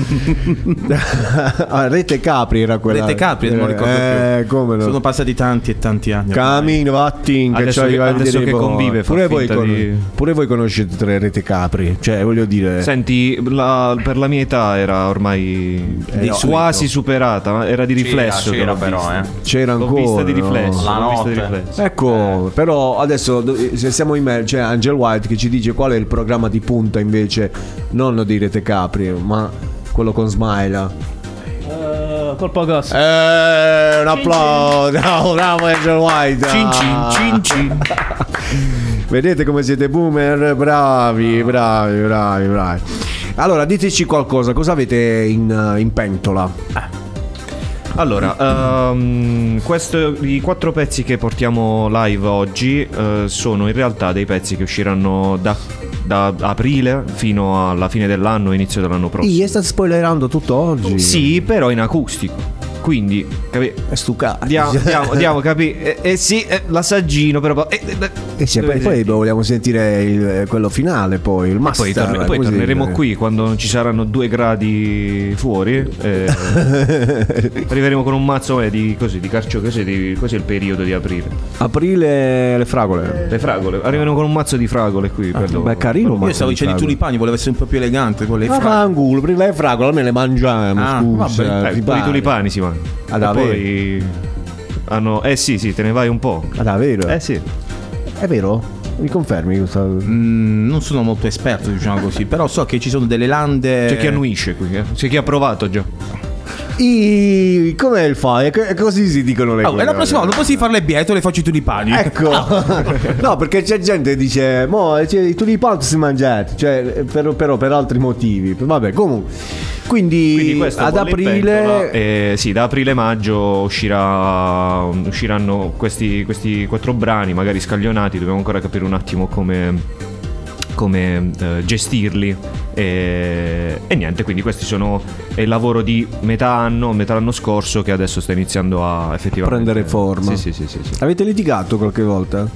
Ah, Rete Capri era quella. Rete Capri, non mi ricordo eh, più. come no. Sono passati tanti e tanti anni. Camino, vatti che Adesso c'hai che- a adesso che convive, pure voi, finta di- pure voi conoscete tre rete Capri, cioè voglio dire Senti, la- per la mia età era ormai Di quasi superata, era di C'era, riflesso. c'era l'ho però, eh. c'era L'ho ancora. vista di riflesso. La l'ho notte. Riflesso. Ecco, però adesso se siamo in me, c'è Angel White che ci dice qual è il programma di punta invece, non di Rete Capri, ma quello con Smile. Eh, colpo gas. Eh, un applauso, bravo, bravo Angel White. Cin cin, cin cin. Vedete come siete boomer? Bravi, bravi, bravi, bravi. Allora, diteci qualcosa, cosa avete in, in pentola? Allora, ehm, questo- i quattro pezzi che portiamo live oggi eh, sono in realtà dei pezzi che usciranno da, da aprile fino alla fine dell'anno, inizio dell'anno prossimo. Ih, state spoilerando tutto oggi. Sì, però in acustico. Quindi, capi? È stuccato. Diamo, diamo, diamo, capi? Eh, eh sì, eh, l'assaggino, però. eh, eh, Eh sì, poi, poi vogliamo sentire il- quello finale, poi il poi, master. torne- poi come si torneremo dice? qui quando non ci saranno due gradi fuori. eh, arriveremo con un mazzo eh, di, così, di carcio. Così, di, così è il periodo di aprile. Aprile le fragole. Le fragole. Arriveremo con un mazzo di fragole qui. per dopo. Beh, carino, ma Io stavo dicendo i tulipani, volevo essere un po' più elegante con le Ma frasi. fanculo, prima le fragole, almeno le mangiamo, Ah, scusa. vabbè. Eh, pure i tulipani si mangiano. Ah, davvero? poi hanno. Eh sì, sì, te ne vai un po'. Ah, davvero? Eh sì. È vero? Mi confermi questa Mm, non sono molto esperto, diciamo così, però so che ci sono delle lande. C'è chi annuisce qui, eh. c'è chi ha provato già. I... Com'è il fai? E così si dicono le Oh, cose. e la prossima volta, non posso fare le bietole, faccio i tulipani. Ecco, no, perché c'è gente che dice, mo, cioè, i tulipani si mangiati, cioè, per- però per altri motivi. Vabbè, comunque. Quindi, Quindi ad aprile, eh, sì, da aprile-maggio uscirà, usciranno questi, questi quattro brani, magari scaglionati. Dobbiamo ancora capire un attimo come, come eh, gestirli. E, e niente, quindi questi sono è il lavoro di metà anno, metà anno scorso che adesso sta iniziando a effettivamente Prendere forma. Sì, sì, sì, sì, sì. avete litigato qualche volta?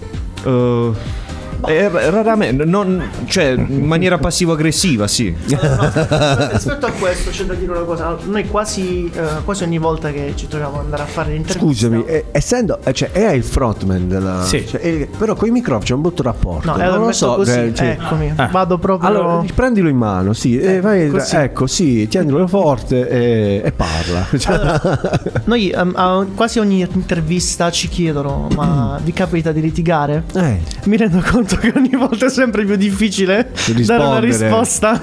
Eh, Eh, raramente, non, cioè in maniera passivo-aggressiva, sì. Rispetto a questo c'è da dire una cosa, noi quasi, eh, quasi ogni volta che ci troviamo ad andare a fare l'intervista Scusami, eh, essendo. eh, Cioè, è il frontman della. Sì. cioè, eh, però con i microfoni c'è un brutto rapporto. No, non allora lo so. così, eh, cioè- eccomi, vado proprio... Allora, prendilo in mano, sì. eh, vai- così. ecco, sì, tienilo forte e, e parla. Cioè, Noi ehm, a quasi ogni intervista ci chiedono, ma vi capita di litigare? Eh. Mi rendo conto che ogni volta è sempre più difficile dare una risposta.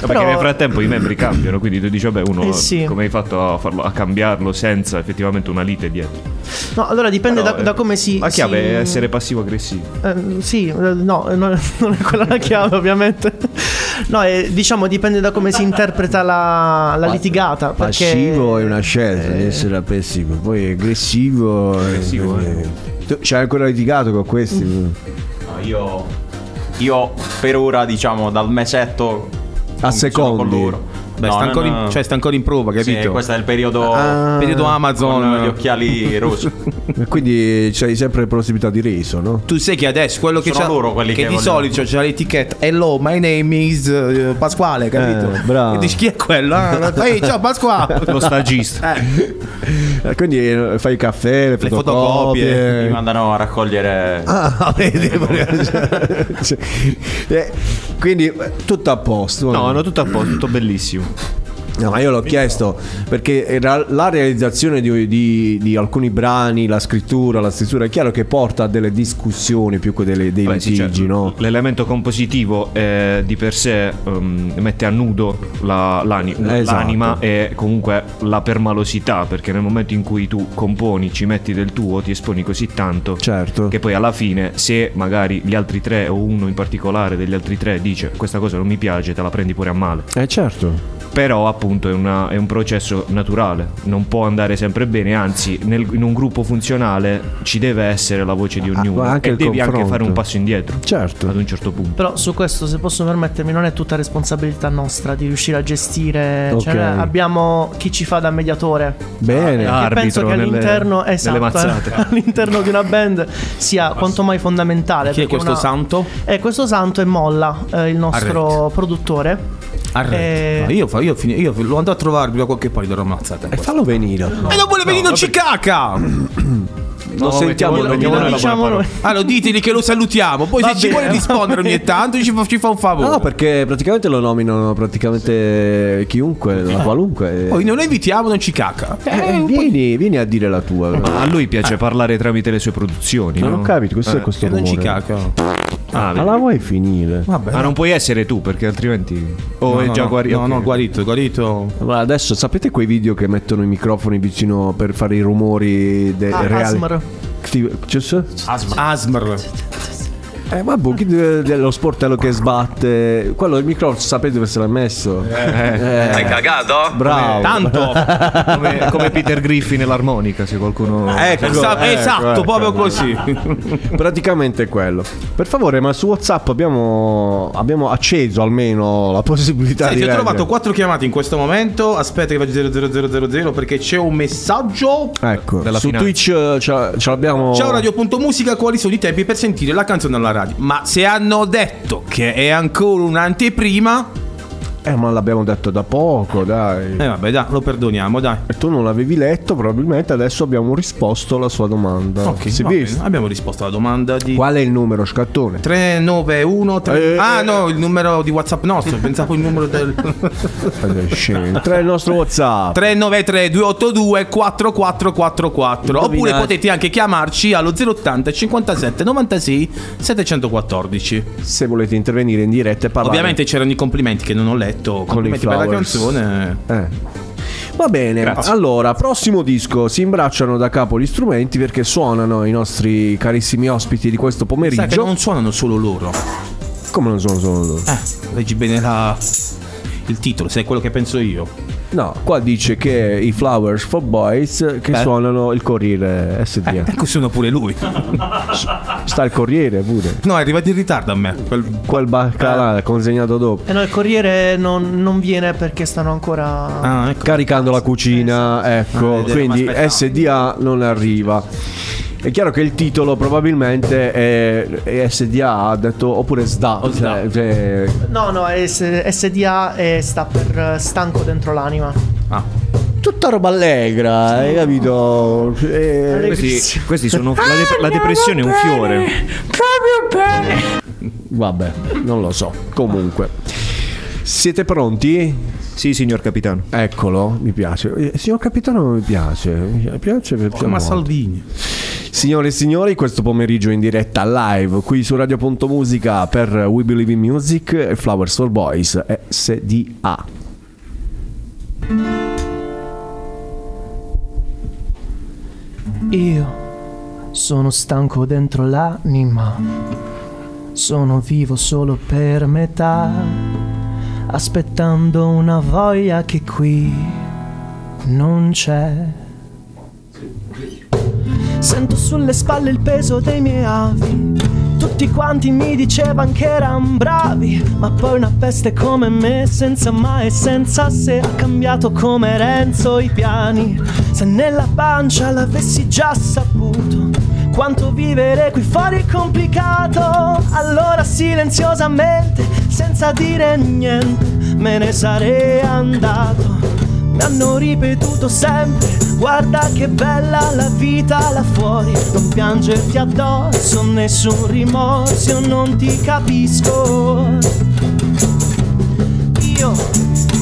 No, Perché nel frattempo i membri cambiano, quindi tu dici, vabbè, uno Eh sì. come hai fatto a, farlo, a cambiarlo senza effettivamente una lite dietro? No, allora dipende Però, da, da eh, come si... La chiave si- è essere passivo-aggressivo. Eh, sì, eh, no, eh, non è quella la chiave ovviamente. No, diciamo dipende da come si interpreta la, la litigata. Perché... Passivo è una scelta essere passivo, poi aggressivo. Aggressivo, ci hai ancora litigato con questi? Mm. Io, io per ora, diciamo, dal mesetto A non Beh, sta, ancora in, cioè, sta ancora in prova, Sì, capito? questo è il periodo, Ah. Periodo Amazon. con gli occhiali rossi. Quindi c'hai sempre possibilità di riso, no? Tu sai che adesso quello che Sono c'ha loro quelli che, che di vogliono. solito c'è l'etichetta Hello, my name is eh, Pasquale, capito? Eh, bravo. E dici chi è quello? Ah, Ehi, ciao Pasquale. Lo stagista. Eh, Quindi eh, fai il caffè, le, Le fotocopie. fotocopie, Mi mandano a raccogliere. Ah, vedi, cioè, eh, quindi eh, tutto a posto. No, no, tutto a posto, tutto bellissimo. No, ma io l'ho chiesto perché la realizzazione di, di- di alcuni brani, la scrittura, la stesura, è chiaro che porta a delle discussioni più che delle, dei sì, litigi, certo. no? L'elemento compositivo eh, di per sé ehm, mette a nudo la- l'ani- Esatto. l'anima e comunque la permalosità, perché nel momento in cui tu componi, ci metti del tuo, ti esponi così tanto Certo. che poi alla fine, se magari gli altri tre o uno in particolare degli altri tre dice questa cosa non mi piace, te la prendi pure a male. Eh certo. Però appunto è, una- è un processo naturale, non può andare sempre bene, anzi nel- in un gruppo funzionale ci deve essere la voce di ognuno ma anche e devi anche confronto. fare un passo indietro Certo. ad un certo punto. Però su questo, se posso permettermi, non è tutta responsabilità nostra di riuscire a gestire. Ok. Cioè, abbiamo chi ci fa da mediatore. Bene. Che Arbitro penso che nelle- all'interno, nelle esatto, mazzate. all'interno di una band sia quanto mai fondamentale. Chi è questo una- santo? Eh, questo santo è Molla, eh, il nostro produttore. Eh, No, io, io, io lo andrò a trovare da qualche parte darò ammazzata. E fallo venire. E non vuole venire, non ci caca! Lo sentiamo Lo diciamo noi. Allora diteli che lo salutiamo, poi Va se ci bene, vuole va rispondere ogni tanto ci fa, ci fa un favore. No, perché praticamente lo nominano praticamente chiunque, la qualunque. Poi non lo invitiamo, non ci caca. Eh, vieni, vieni a dire la tua. Ma a lui piace parlare tramite le sue produzioni. Non no? ho capito, questo Eh. è questo E non ci rumore. caca. Ah, Ma la vuoi finire? Vabbè. Ma non puoi essere tu perché altrimenti. O No, è no, già guarito. No, no, guarito, guarito. Allora, adesso sapete quei video che mettono i microfoni vicino per fare i rumori de- Ah, reali? Asmr. C'è- Asmr. Eh, vabbè, chi de- dello sportello che sbatte. Quello del microfono, sapete dove se l'ha messo? Eh, Hai cagato? Bravo. Tanto. come, come Peter Griffin nell'armonica, se qualcuno. Ecco, Esa- ecco, esatto, ecco. proprio così. Praticamente quello. Per favore, ma su WhatsApp abbiamo, abbiamo acceso almeno la possibilità Senti, di ho leggere. trovato quattro chiamate in questo momento. Aspetta che faccio 00000 perché c'è un messaggio. Ecco, Della su finanza. Twitch eh, ce, ce l'abbiamo. Ciao Radio.musica, quali sono i tempi per sentire la canzone alla radio? Ma se hanno detto che è ancora un'anteprima, Eh, ma l'abbiamo detto da poco, dai. eh vabbè, dai, lo perdoniamo, dai. E tu non l'avevi letto, probabilmente adesso abbiamo risposto alla sua domanda. Ok, si visto? abbiamo risposto alla domanda di Qual è il numero, scattone? 391 Eh, Ah eh. no, il numero di WhatsApp nostro, pensavo il numero del Fate scemi. Tre il nostro WhatsApp. 393 282 4444 oppure potete anche chiamarci allo 080 57 96 714. Se volete intervenire in diretta e parlare. Ovviamente c'erano i complimenti che non ho letto, complimenti per la canzone. Eh. Va bene, Grazie. allora, prossimo disco, si imbracciano da capo gli strumenti perché suonano i nostri carissimi ospiti di questo Sai che pomeriggio. non suonano solo loro. Come non sono solo loro? Eh, leggi bene la- il titolo, sai quello che penso io. No, qua dice che i Flowers for Boys che Beh. suonano il Corriere SDA. Ecco suona pure lui. Sta il Corriere pure. No, è arrivato in ritardo a me. Quel... Quel baccalà consegnato dopo. E no, il corriere non, non viene perché stanno ancora. Ah, ecco. Caricando la cucina, ecco, Ah, quindi. SDA non arriva. È chiaro che il titolo probabilmente è, è SDA, ha detto, oppure SDA. cioè- cioè- No, no, S- SDA è- sta per eh, stanco dentro l'anima. Ah. tutta roba allegra, hai capito? Eh, Questi, questi sono la, de- la depressione è un fiore. Proprio bene. Vabbè, non lo so. Comunque, siete pronti? Sì, signor capitano. Eccolo, mi piace. Eh, Signor capitano, mi piace. Mi piace perché. Come. Salvini. Signore e signori, questo pomeriggio in diretta live qui su Radio.musica per We Believe in Music e Flowers for Boys SDA. Io sono stanco dentro l'anima, sono vivo solo per metà, aspettando una voglia che qui non c'è. Sento sulle spalle il peso dei miei avi. Tutti quanti mi dicevano che eran bravi, ma poi una peste come me, senza mai e senza se, ha cambiato come Renzo i piani. Se nella pancia l'avessi già saputo, quanto vivere qui fuori è complicato, allora silenziosamente, senza dire niente, me ne sarei andato. Hanno ripetuto sempre, guarda che bella la vita là fuori, non piangerti addosso, nessun rimorso, io non ti capisco. Io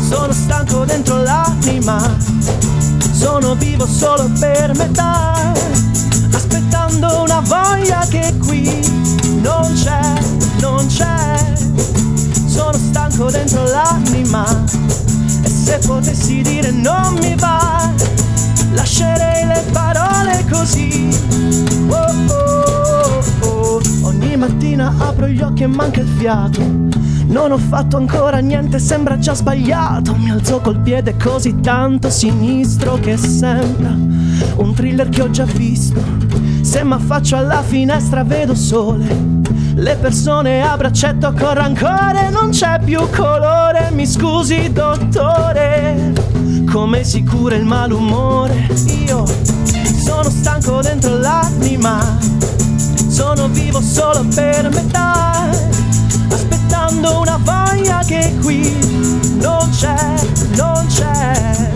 sono stanco dentro l'anima, sono vivo solo per metà, aspettando una voglia che qui non c'è, non c'è. Sono stanco dentro l'anima se potessi dire non mi va, lascerei le parole così. Oh, oh, oh. Ogni mattina apro gli occhi e manca il fiato. Non ho fatto ancora niente, sembra già sbagliato. Mi alzo col piede così tanto sinistro che sembra un thriller che ho già visto. Se mi affaccio alla finestra vedo sole. Le persone a braccetto con rancore, non c'è più colore. Mi scusi, dottore, come si cura il malumore? Io sono stanco dentro l'anima, sono vivo solo per metà, aspettando una voglia che qui non c'è, non c'è.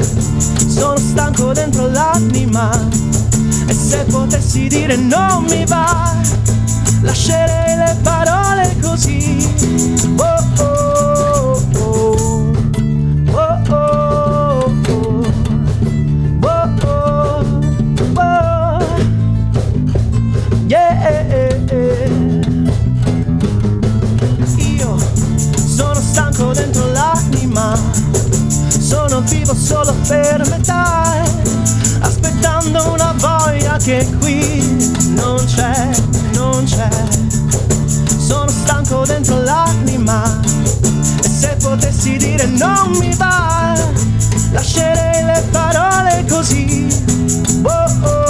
Sono stanco dentro l'anima, e se potessi dire non mi va lascerei le parole così. Oh oh oh. Oh oh oh. Oh oh oh. Yeah. Io sono stanco dentro l'anima, sono vivo solo per metà, aspettando una voglia che qui non c'è, non c'è. Sono stanco dentro l'anima e se potessi dire non mi va, lascerei le parole così. Oh oh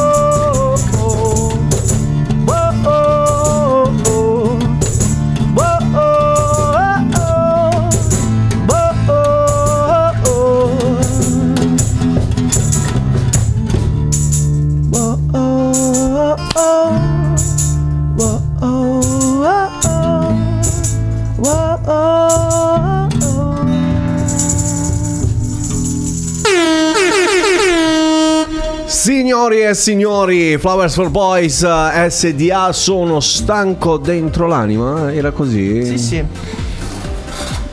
Signori e signori, Flowers for Boys eh, SDA, sono stanco dentro l'anima, era così? Sì, sì.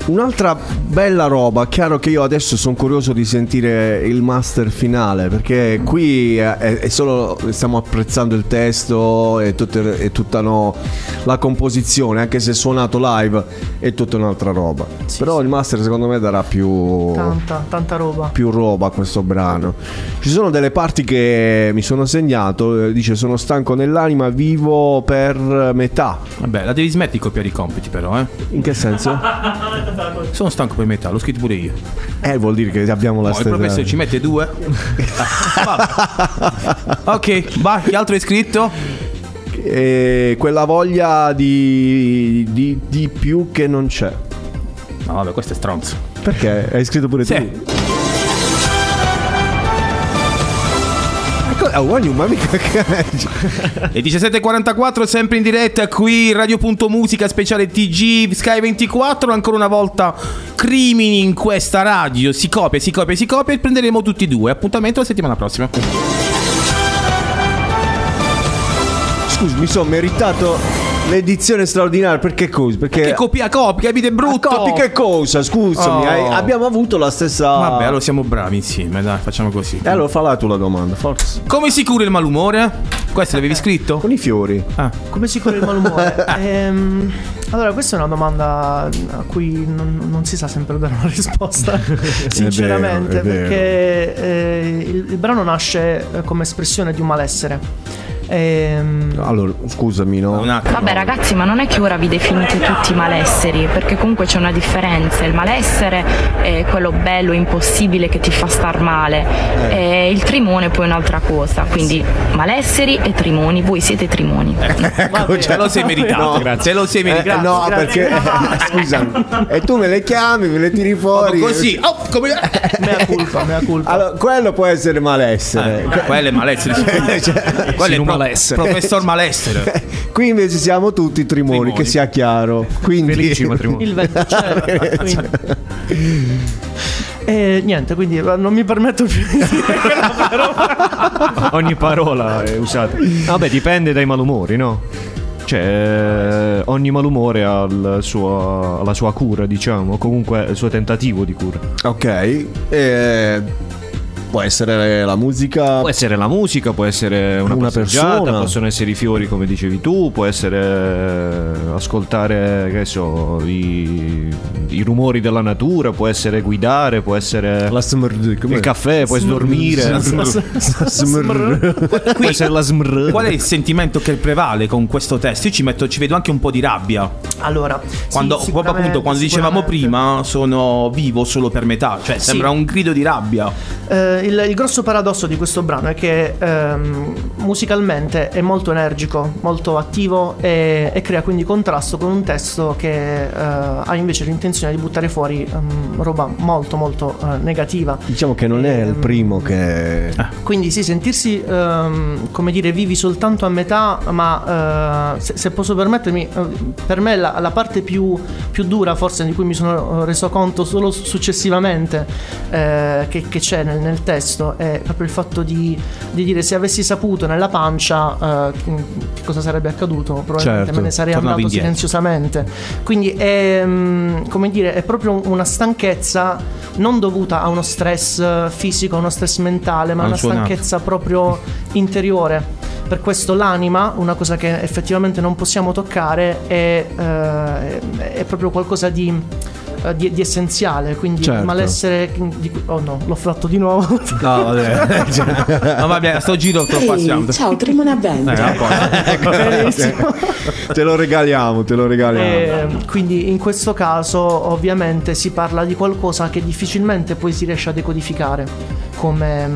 Un'altra bella roba, chiaro che io adesso sono curioso di sentire il master finale perché qui è, è solo stiamo apprezzando il testo e, tutte- e tutta no, la composizione, anche se suonato live è tutta un'altra roba. Però il master secondo me darà più Tanta, tanta roba. più roba a questo brano. Ci sono delle parti che mi sono segnato, eh, dice sono stanco nell'anima, vivo per metà. Vabbè, la devi smettere di copiare i compiti però, eh. In che senso? Sono stanco per metà, l'ho scritto pure io. Eh, vuol dire che abbiamo la No, il stessa professore ci mette due. Ok, vai, che altro hai scritto? E quella voglia di, di, di più che non c'è. No, vabbè, questo è stronzo. Perché? Hai scritto pure Sì. tu? Ma Wagyu, ma mica che Le 17.44 sempre in diretta qui Radio.musica speciale TG Sky 24 ancora una volta crimini in questa radio. Si copia si copia si copia e prenderemo tutti e due. Appuntamento la settimana prossima. Scusi, mi sono meritato l'edizione straordinaria perché cosa? Perché che copia copia capite è brutto Copi che cosa? Scusami, Oh. hai- abbiamo avuto la stessa vabbè allora siamo bravi insieme dai facciamo così E allora fa la tu la domanda, forza. come si cura il malumore? questo l'avevi scritto? Con i fiori. ah. Come si cura il malumore? Ehm, allora, questa è una domanda a cui non, non si sa sempre dare una risposta, sinceramente, è vero. perché eh, il, il brano nasce eh, come espressione di un malessere. Ehm, Allora, scusami, no? Vabbè ragazzi, ma non è che ora vi definite tutti malesseri, perché comunque c'è una differenza. Il malessere è quello bello, impossibile che ti fa star male. E il trimone poi è un'altra cosa. Quindi malesseri e trimoni, voi siete trimoni. Ecco, te lo sei meritato No. grazie lo sei Eh, meritato no, Grazie. perché scusami. E tu me le chiami, me le tiri fuori. così oh, come... mea culpa, mea culpa. Allora, quello può essere malessere. Eh, quello è malessere Cioè, quello è Sino pro- malessere. professor malessere Qui invece siamo tutti trimoni, Trimoni. che sia chiaro. Quindi Felici matrimoni. Il quindi- E niente, quindi eh, non mi permetto più di dire parola. Ogni parola è usata. Vabbè, dipende dai malumori, no? Cioè, eh, ogni malumore ha suo- ha la sua cura, diciamo, comunque il suo tentativo di cura. Ok. eh, può essere la musica. Può essere la musica, può essere una, Una persona. possono essere i fiori come dicevi tu, può essere eh, ascoltare, che so, i, i rumori della natura, può essere guidare, può essere La smr- il caffè, puoi dormire, Smr- può essere la smr. Qual è il sentimento che prevale con questo testo? Io ci, metto, ci vedo anche un po' di rabbia. Allora, Quando, sì, proprio appunto, quando dicevamo prima, sono vivo solo per metà. Cioè, sembra un grido di rabbia. Eh, il, il grosso paradosso di questo brano è che ehm, musicalmente è molto energico, molto attivo e, e crea quindi contrasto con un testo che eh, ha invece l'intenzione di buttare fuori ehm, roba molto molto eh, negativa. Diciamo che non è il primo che. Quindi sì, sentirsi ehm, come dire vivi soltanto a metà, ma eh, se, se posso permettermi, eh, per me la, la parte più, più dura, forse di cui mi sono reso conto solo successivamente eh, che, che c'è nel, nel testo, è proprio il fatto di, di dire se avessi saputo nella pancia eh, che cosa sarebbe accaduto, probabilmente Certo, me ne sarei andato indietro. silenziosamente. Quindi è, mm, come dire, è proprio una stanchezza non dovuta a uno stress eh, fisico, a uno stress mentale, ma Ha una stanchezza proprio interiore. Per questo l'anima, una cosa che effettivamente non possiamo toccare, è, eh, è proprio qualcosa di, eh, di- di essenziale. Quindi Certo. il malessere. Di oh no, l'ho fatto di nuovo. No, vabbè. No, vabbè, a sto giro te lo passiamo. ciao Trimone Band. Eh. Benissimo. te lo regaliamo, te lo regaliamo. Eh, quindi in questo caso ovviamente si parla di qualcosa che difficilmente poi si riesce a decodificare come,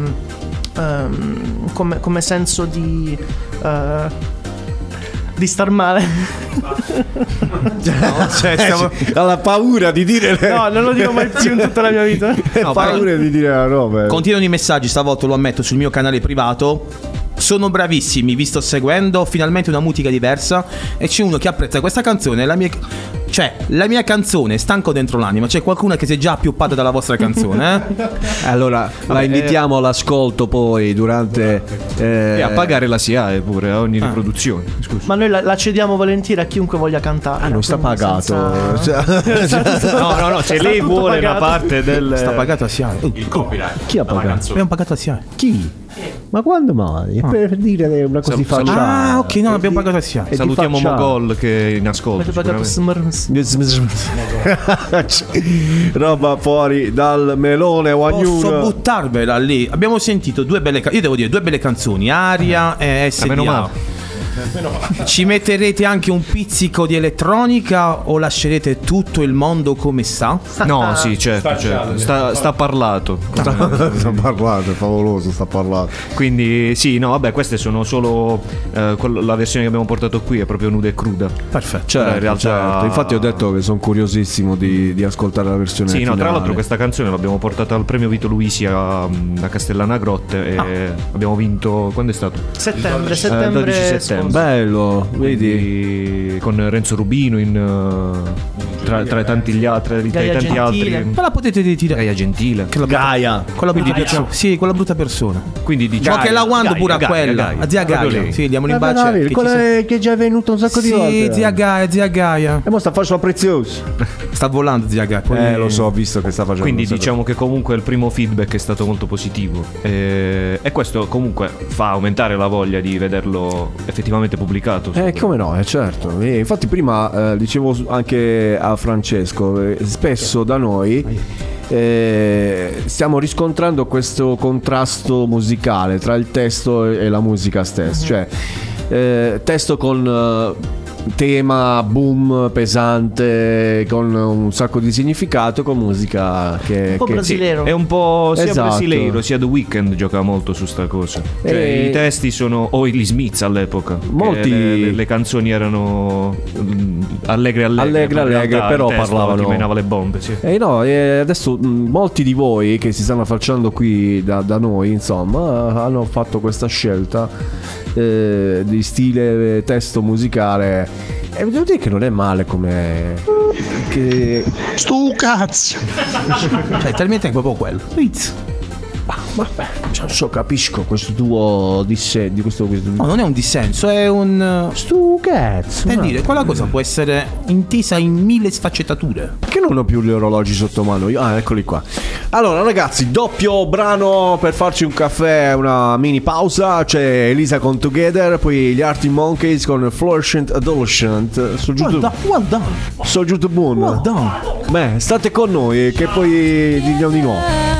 ehm, come, come senso di... eh, di star male. Cioè, stiamo- Ha la paura di dire le... No, non lo dico mai più in tutta la mia vita. Ha paura di dire la roba. eh. Continuano i messaggi, stavolta lo ammetto, sul mio canale privato. Sono bravissimi, vi sto seguendo, finalmente una musica diversa. E c'è uno che apprezza questa canzone. La mia, cioè, la mia canzone, stanco dentro l'anima. C'è qualcuno che si è già appioppata dalla vostra canzone, eh? Allora, la invitiamo all'ascolto poi durante. eh, E a pagare la SIAE pure a ogni riproduzione. Scusa. Ma noi la, la cediamo volentieri a chiunque voglia cantare. Ah, non sta pagato. senza- Cioè- No, no, no, se lei vuole una pagato. parte del... Sta pagato a SIAE. Il copyright. Chi ha pagato? abbiamo pagato a SIAE. Chi? Ma quando mai? È per dire una cosa di Sal- facciata. Ah, ok, no, abbiamo pagato a SIAE. è di Salutiamo. Mogol che è in ascolto. Roba fuori dal melone Posso ognuno. buttarvela lì. Abbiamo sentito due belle canzoni. Io devo dire due belle canzoni: Aria e meno SDA. male. Ci metterete anche un pizzico di elettronica o lascerete tutto il mondo come sta? No, sì, certo, certo. Sta, sta parlato. sta parlato, è favoloso, sta parlato. Quindi sì, no, vabbè, queste sono solo eh, la versione che abbiamo portato qui è proprio nuda e cruda. Perfetto. Certo, in realtà certo. Infatti ho detto che sono curiosissimo di, di ascoltare la versione Sì, no, tra finale. l'altro questa canzone l'abbiamo portata al premio Vito Luisi a, a Castellana Grotte e abbiamo vinto quando è stato? Settembre, Eh, settembre 12 settembre. Bello, vedi? Quindi, con Renzo Rubino in, eh, tra, tra i tanti, gli altri, tra i Gaia tanti Gentile. altri. Ma la potete ritirare. Gaia Gentile. Gaia. Con la brutta Quindi persona. Sì, con la brutta persona. Quindi diciamo Ma che la guando Gaia, pure a Gaia, quella. Gaia. A zia Gaia. Eh. Sì, diamo Eh, bacio. Davide, che quella è- che è già venuta un sacco di volte. Sì, zia Gaia, zia Gaia. E mo sta facendo prezioso. Sta volando zia Gaia. poi- Eh, lo so, ho visto che sta facendo Quindi diciamo che comunque il primo feedback è stato molto positivo e, e questo comunque fa aumentare la voglia di vederlo effettivamente pubblicato. Eh, come no, eh, certo. E infatti prima eh, dicevo anche a Francesco, eh, spesso da noi eh, stiamo riscontrando questo contrasto musicale tra il testo e la musica stessa, cioè eh, testo con eh, tema boom pesante con un sacco di significato con musica che, Un po' che- brasileiro. È un po' sia Esatto. brasileiro sia The Weeknd gioca molto su sta cosa. Cioè, E- I testi sono. o gli Smiths all'epoca. Molti- Le, le- le canzoni erano mm, allegre allegre. Allegre, allegre, realtà però parlavano- menava le bombe, sì. Eh no, eh, adesso mh, molti di voi che si stanno affacciando qui da, da noi, insomma, hanno fatto questa scelta eh, di stile eh, testo musicale. E devo dire che non è male come. Che... Stu cazzo. Cioè, talmente è proprio quello. Rizz. Vabbè, cioè, so, capisco questo tuo disse di questo, questo... No, non è un dissenso, è un. Stu cazzo. Per dire, quella cosa può essere intesa in mille sfaccettature. Che non ho più gli orologi sotto mano. Io- Ah, eccoli qua. Allora, ragazzi, doppio brano per farci un caffè, una mini pausa. C'è Elisa con Together, poi gli Arctic Monkeys con Fluorescent Adolescent. YouTube. well done. Sul YouTube Moon. Well done. Beh, state con noi che poi diciamo di nuovo.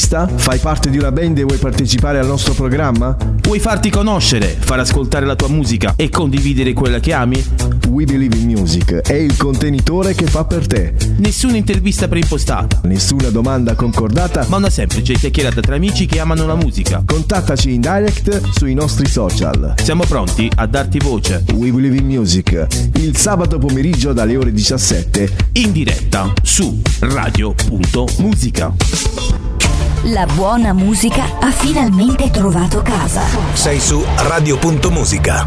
Artista? Fai parte di una band e vuoi partecipare al nostro programma? Vuoi farti conoscere, far ascoltare la tua musica e condividere quella che ami? We Believe in Music è il contenitore che fa per te. Nessuna intervista preimpostata, Nessuna domanda concordata, ma una semplice chiacchierata tra amici che amano la musica. contattaci in direct sui nostri social. Siamo pronti a darti voce We Believe in Music, il sabato pomeriggio dalle ore 17 in diretta su radio.musica. La buona musica ha finalmente trovato casa. Sei su Radio.musica.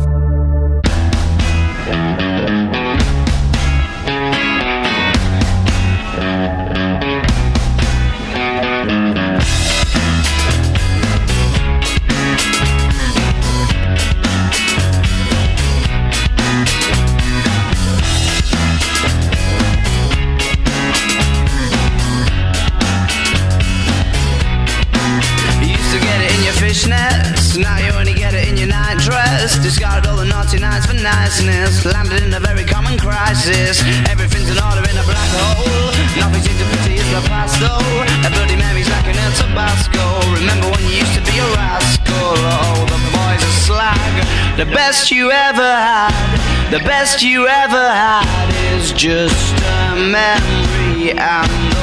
Discarded all the naughty nights for niceness, landed in a very common crisis. Everything's in order in a black hole. Nothing seems to pity is the past though. A Bloody Mary's like an El Tabasco. Remember when you used to be a rascal? Oh, the boys are slag. The best you ever had, the best you ever had is just a memory and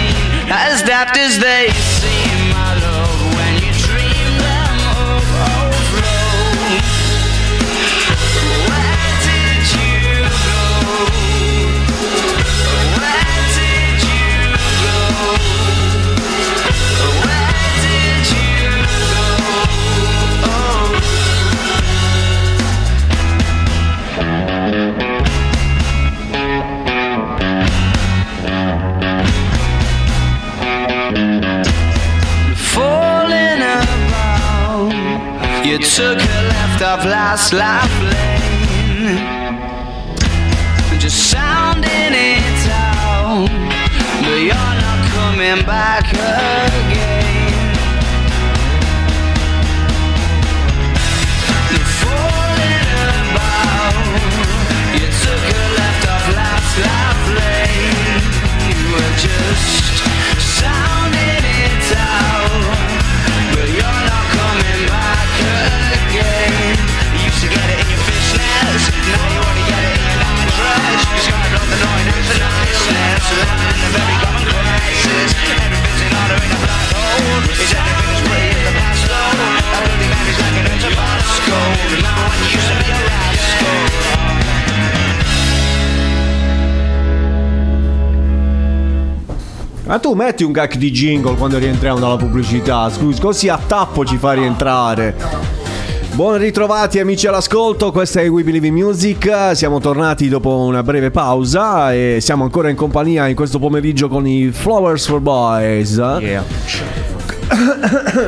as daft as they seem, took a left off last life lane, just sounding it out, but you're not coming back again. Ma tu metti un gag di jingle quando rientriamo dalla pubblicità, scusi, così a tappo ci fa rientrare. Buon ritrovati amici all'ascolto, questa è We Believe in Music, siamo tornati dopo una breve pausa e siamo ancora in compagnia in questo pomeriggio con i Flowers for Boys.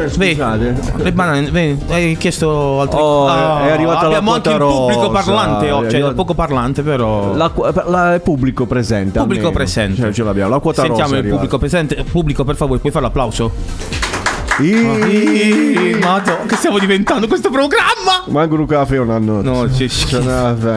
Scusate. Le banane, vedi, hai chiesto altre Oh, è arrivata la Abbiamo anche il pubblico rosa, parlante, oh, è cioè arrivata- poco parlante però. La, la- è pubblico presente. Pubblico almeno. presente. Cioè, ce l'abbiamo, la quota Sentiamo rosa. è il pubblico presente. Pubblico, per favore, puoi fare l'applauso? I- Madonna, che stiamo diventando questo programma? Manco un caffè un anno. No, c'è Cioè,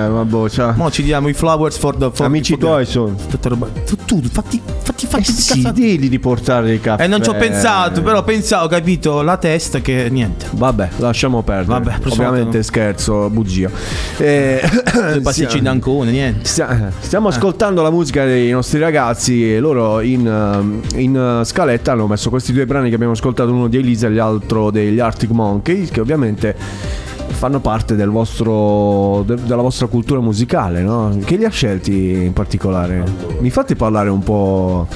ma boh, ciao. Mo ci diamo i flowers for the for Amici tuoi sono. Tutta roba. Tu, tu fatti, fatti, fatti di Sì, cazzate. digli di portare dei caffè. Eh, non ci ho pensato, però pensavo, capito, la testa che niente. Vabbè, lasciamo perdere. Vabbè, Ovviamente volta scherzo, bugia. Eh, Due pasticcini d'ancone, niente. stia- Stiamo ascoltando la musica dei nostri ragazzi e loro in, um, in, scaletta hanno messo questi due brani che abbiamo ascoltato, uno di Elisa e l'altro degli Arctic Monkeys, che ovviamente fanno parte del vostro, de- della vostra cultura musicale, no? Che li ha scelti in particolare? Mi fate parlare un po'...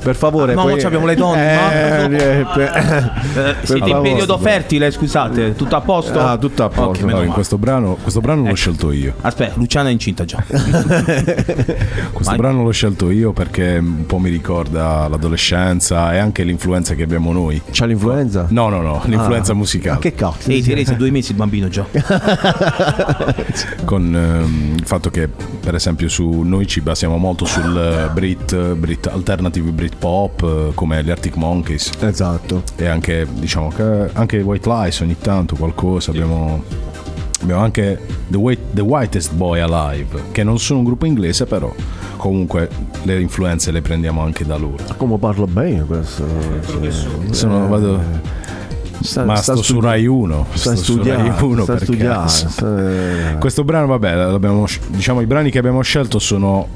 Per favore, No, poi- abbiamo le donne. ma- Eh, eh, per- Eh, per siete in periodo fertile, scusate, tutto a posto? Ah, tutto a posto. Ok, meno No, in questo brano, questo brano l'ho scelto io. Aspetta, Luciana è incinta già. Questo brano l'ho scelto io perché un po' mi ricorda l'adolescenza e anche l'influenza che abbiamo noi. C'ha l'influenza? No, no, no, l'influenza Ah. musicale. Ma che cazzo? Ehi, Teresa, due mesi il bambino già. Con ehm, il fatto che, per esempio, su noi ci basiamo molto sul eh, Brit, Brit alternative Brit pop, eh, come gli Arctic Monkeys. Esatto. E anche, diciamo, che anche White Lies ogni tanto qualcosa. Abbiamo, abbiamo anche The, White- The Whitest Boy Alive, che non sono un gruppo inglese, però comunque le influenze le prendiamo anche da loro. Come parlo bene questo? Sono, Eh, vado- sta- ma sta sto su studi- Rai 1 sta sto su studiando, Rai 1 sta per studiando, sta- questo brano vabbè l'abbiamo sc- diciamo i brani che abbiamo scelto sono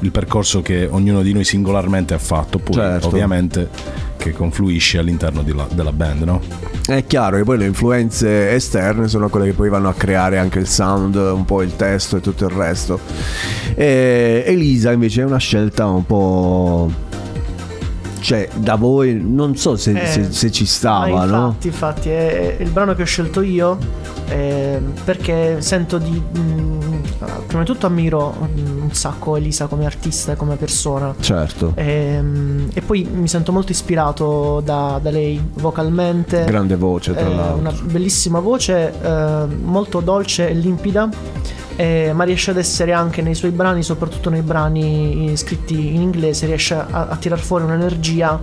il percorso che ognuno di noi singolarmente ha fatto poi Certo. ovviamente che confluisce all'interno la- della band no? È chiaro che poi le influenze esterne sono quelle che poi vanno a creare anche il sound, un po' il testo e tutto il resto. E Elisa invece è una scelta un po'... Cioè, da voi non so se, Eh, se- se ci Ah, stava, no? infatti, infatti, è, è il brano che ho scelto io eh, perché sento di. mm, prima di tutto ammiro mm, un sacco Elisa come artista e come persona. Certo. Ehm, E, poi mi sento molto ispirato da, da lei vocalmente. Grande voce, tra Eh, l'altro. Una bellissima voce, eh, molto dolce e limpida. Eh, ma riesce ad essere anche nei suoi brani, soprattutto nei brani scritti in inglese, riesce a, a tirar fuori un'energia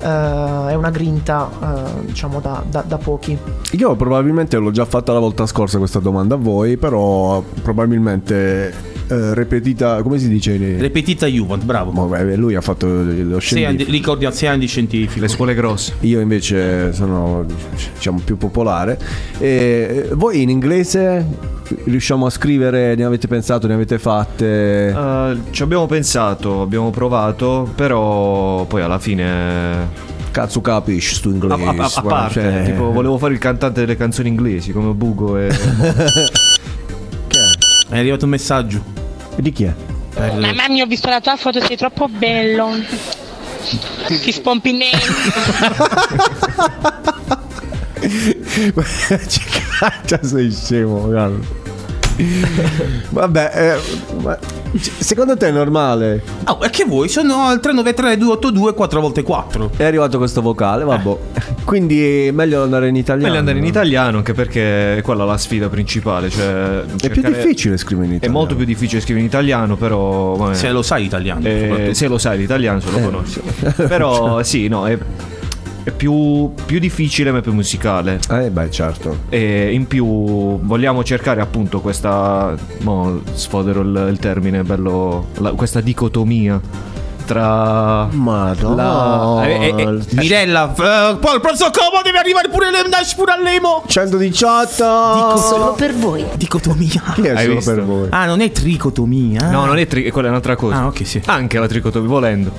eh, e una grinta, eh, diciamo, da, da- da pochi. Io probabilmente l'ho già fatta la volta scorsa questa domanda a voi, però probabilmente eh, repetita, come si dice? Repetita Juvent, bravo. Ma beh, lui ha fatto lo Sei anni, scientifico. ricordi sei anni di scientifico. Le scuole grosse. Io invece sono diciamo più popolare. E voi in inglese riusciamo a scrivere? Ne avete pensato? Ne avete fatte? Eh, ci abbiamo pensato, abbiamo provato, però poi alla fine. Cazzo capisci stu A, inglese? a- a- a parte, cioè- tipo, volevo fare il cantante delle canzoni inglesi come Bugo e. È arrivato un messaggio. Di chi è? Mamma mia, ho visto la tua foto, sei troppo bello. Ti spompinelli. Cioè, sei scemo, guarda. Vabbè, eh, ma secondo te è normale? Oh, e che vuoi? Sono al 393 282 4x4. È arrivato questo vocale, vabbè. Quindi è meglio andare in italiano. Meglio andare in italiano anche perché è quella la sfida principale. Cioè È più difficile scrivere in È italiano. molto più difficile scrivere in italiano, però. vabbè. Se lo sai italiano. Eh, se lo sai l'italiano, se lo Eh, conosci. Però sì, no, è, è più, più difficile ma più musicale. Eh beh, certo. E in più vogliamo cercare appunto questa. Mo sfodero il, il termine, bello. la- questa dicotomia tra. Madonna. la- eh, eh, eh, Mirella, eh, poi al prossimo combo deve arrivare pure le Dash pure all'emo. 118 Solo per voi. Dicotomia. Chi è Hai solo visto? per voi? Ah, non è tricotomia. No, non è tri- quella è un'altra cosa. Ah, ok, sì. Anche la tricotomia, volendo.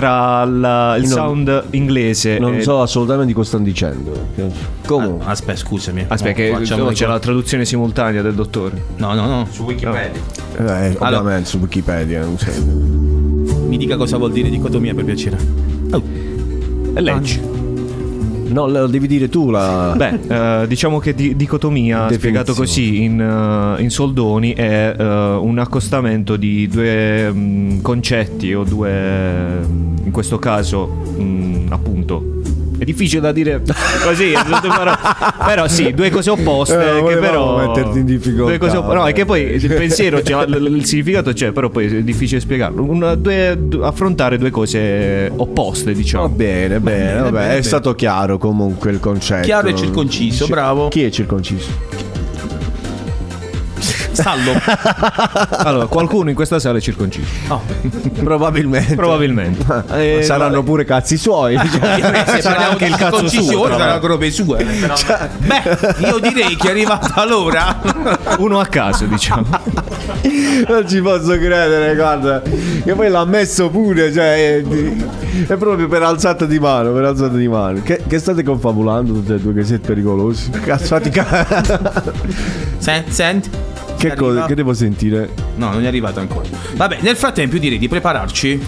Tra la- il Non- sound inglese Non e- so assolutamente di cosa stanno dicendo. Comunque. Ah, aspetta, scusami. Aspetta, che Facciamo no, c'è la traduzione simultanea del dottore. No, no, no. Su Wikipedia. Eh, ovviamente su Wikipedia. Mi dica cosa vuol dire dicotomia per piacere. Oh. E leggi. No, lo devi dire tu la. Beh, eh, diciamo che di- dicotomia, Definizione. spiegato così in, eh, in soldoni, è eh, un accostamento di due mm, concetti o due, mm, in questo caso, mm, appunto. È difficile da dire così, però, però sì, due cose opposte Eh, che però metterti in difficoltà, due cose oppo- no, è che poi il vabbè. pensiero c'è, l- il significato c'è, però poi è difficile spiegarlo. Una- due- du- affrontare due cose opposte, diciamo. Va bene, bene, vabbè, è bene. stato chiaro comunque il concetto. Chiaro e circonciso, Ci- bravo. Chi è circonciso? Stallo. Allora, qualcuno in questa sala è circonciso. Oh. Probabilmente. Probabilmente. Eh, Saranno pure cazzi suoi. cioè. Parliamo anche il cazzo suo, saranno robe sue. Beh, io direi che è arrivata l'ora. Uno a caso, diciamo. Non ci posso credere, guarda. Che poi l'ha messo pure, cioè. È, è proprio per alzata di mano, per alzata di mano. Che, che state confabulando tutte e due che siete pericolosi? Cazzo, fatti ca- Senti, senti. Che cosa? Che devo sentire? No, non è arrivato ancora. Vabbè, nel frattempo io direi di prepararci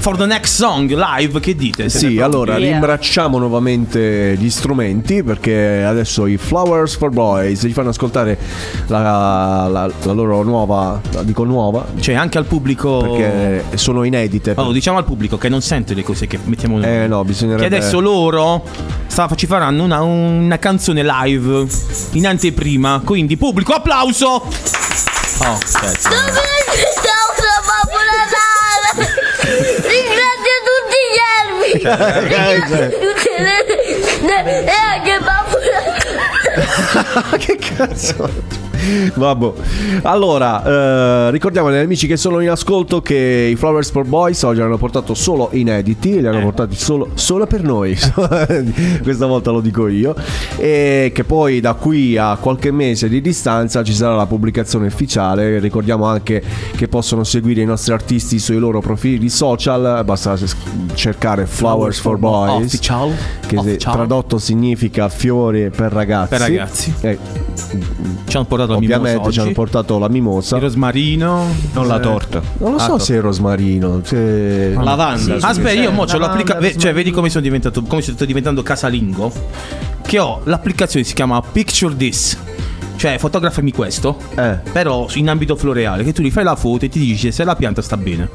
for the next song live, che dite? Siete Sì, pronti? allora rimbracciamo nuovamente gli strumenti perché adesso i Flowers for Boys ci fanno ascoltare la, la- la loro nuova, la dico nuova, Cioè, anche al pubblico. perché sono inedite. Oh, diciamo al pubblico che non sente le cose che mettiamo noi. Eh no, Che bisognerebbe... adesso loro sta- ci faranno una, una canzone live in anteprima. Quindi, pubblico, applauso! Oh, cazzo. Ringrazio tutti gli erbi! Ringrazio tutte le... E anche Babbo che cazzo? Vabbè. Allora, eh, ricordiamo agli amici che sono in ascolto che i Flowers for Boys oggi hanno portato solo inediti, li hanno portati solo, solo per noi. Questa volta lo dico io. E che poi da qui a qualche mese di distanza ci sarà la pubblicazione ufficiale. Ricordiamo anche che possono seguire i nostri artisti sui loro profili social. Basta cercare Flowers for Boys. Official. Che Official. tradotto significa fiori per ragazzi. Per ragazzi. Eh, Ci hanno portato la Ovviamente mimosa ci hanno portato la mimosa. Il rosmarino. Non la Eh. torta. Non lo Ah, so se è rosmarino. Se... Lavanda. Aspetta, io mo c'ho lavanda, l'applicazione. Cioè, vedi come sono diventato. Come sto diventando casalingo. Che ho l'applicazione si chiama Picture This. Cioè, fotografami questo. Eh. Però in ambito floreale. Che tu gli fai la foto e ti dice se la pianta sta bene.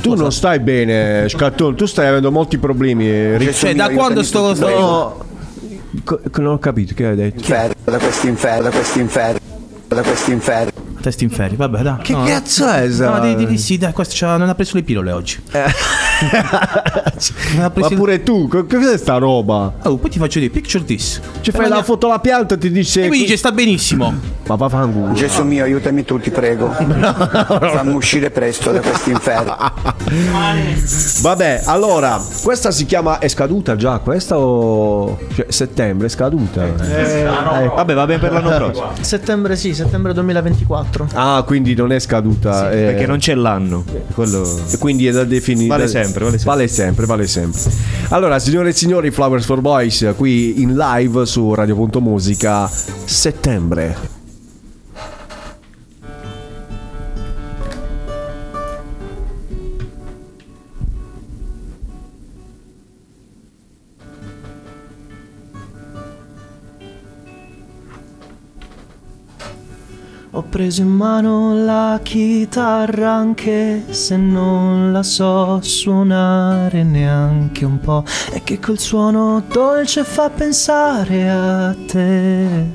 Tu non stai bene, Scattone. Tu stai avendo molti problemi. Cioè, da quando sto. sto- No. Co- non ho capito che hai detto. Inferno, da questo inferno, da questo inferno, da questo inferno. Testi in ferie, vabbè, dai. Che No. cazzo è, sa? No, di, di, di- sì, dai, questo non ha preso le pillole oggi. Preso Ma pure tu, co- cos'è sta roba? Oh, poi ti faccio dire, picture this. Ci fai la foto alla pianta e ti dice. E mi dice sta benissimo. Ma va fanculo. Gesù mio, aiutami tu, ti prego. Fammi uscire presto da questo inferno. Vabbè, allora, questa si chiama. È scaduta già questa o. Cioè, settembre è scaduta? Eh, Vabbè, va bene per l'anno prossimo. Settembre sì, settembre 2024. Ah, quindi non è scaduta. eh. Perché non c'è l'anno. Quello... E quindi è da definire. Vale sempre, vale sempre. Vale sempre, vale sempre. Allora, signore e signori, Flowers for Boys qui in live su Radio.musica settembre. Ho preso in mano la chitarra anche se non la so suonare neanche un po'. E che col suono dolce fa pensare a te.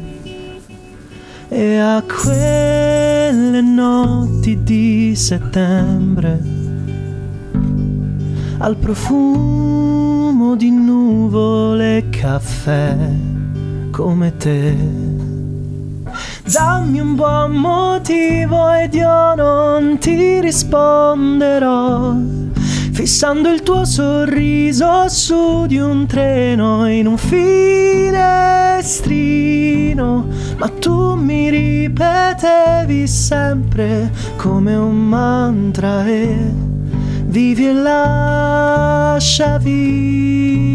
E a quelle notti di settembre. Al profumo di nuvole e caffè come te. Dammi un buon motivo ed io non ti risponderò. Fissando il tuo sorriso su di un treno in un finestrino. Ma tu mi ripetevi sempre come un mantra e vivi e lascia vivere.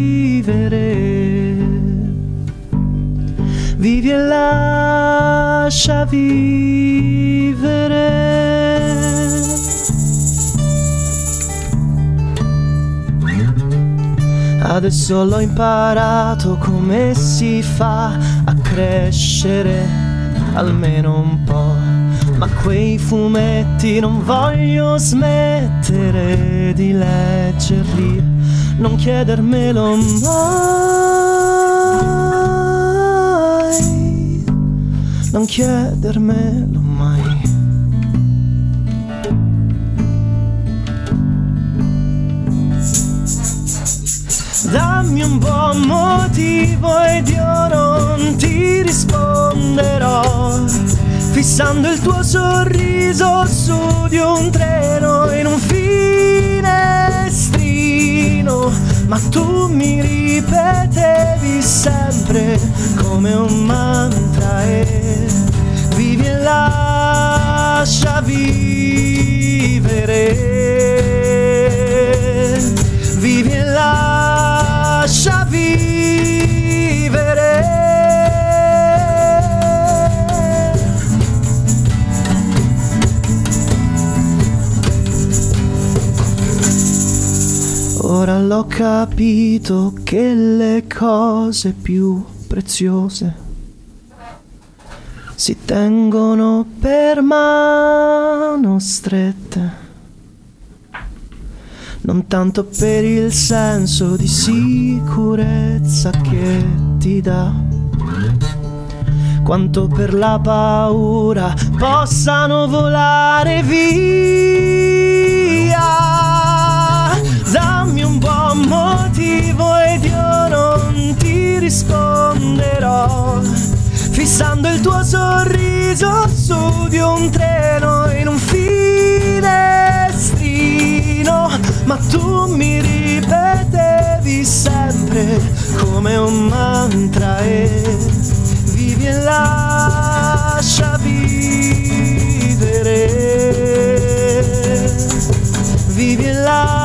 Vivi e lascia vivere. Adesso l'ho imparato come si fa a crescere almeno un po'. Ma quei fumetti non voglio smettere di leggerli, non chiedermelo mai, non chiedermelo mai. Dammi un buon motivo ed io non ti risponderò. Fissando il tuo sorriso su di un treno in un finestrino. Ma tu mi ripetevi sempre come un mantra e lascia vivere. Vivi e lascia vivere. Ora l'ho capito che le cose più preziose si tengono per mano strette. Non tanto per il senso di sicurezza che ti dà, quanto per la paura possano volare via. Dammi un buon motivo ed io non ti risponderò. Fissando il tuo sorriso su di un treno in un finestrino. Ma tu mi ripetevi sempre come un mantra e vivi e lascia vivere. Vivi e lascia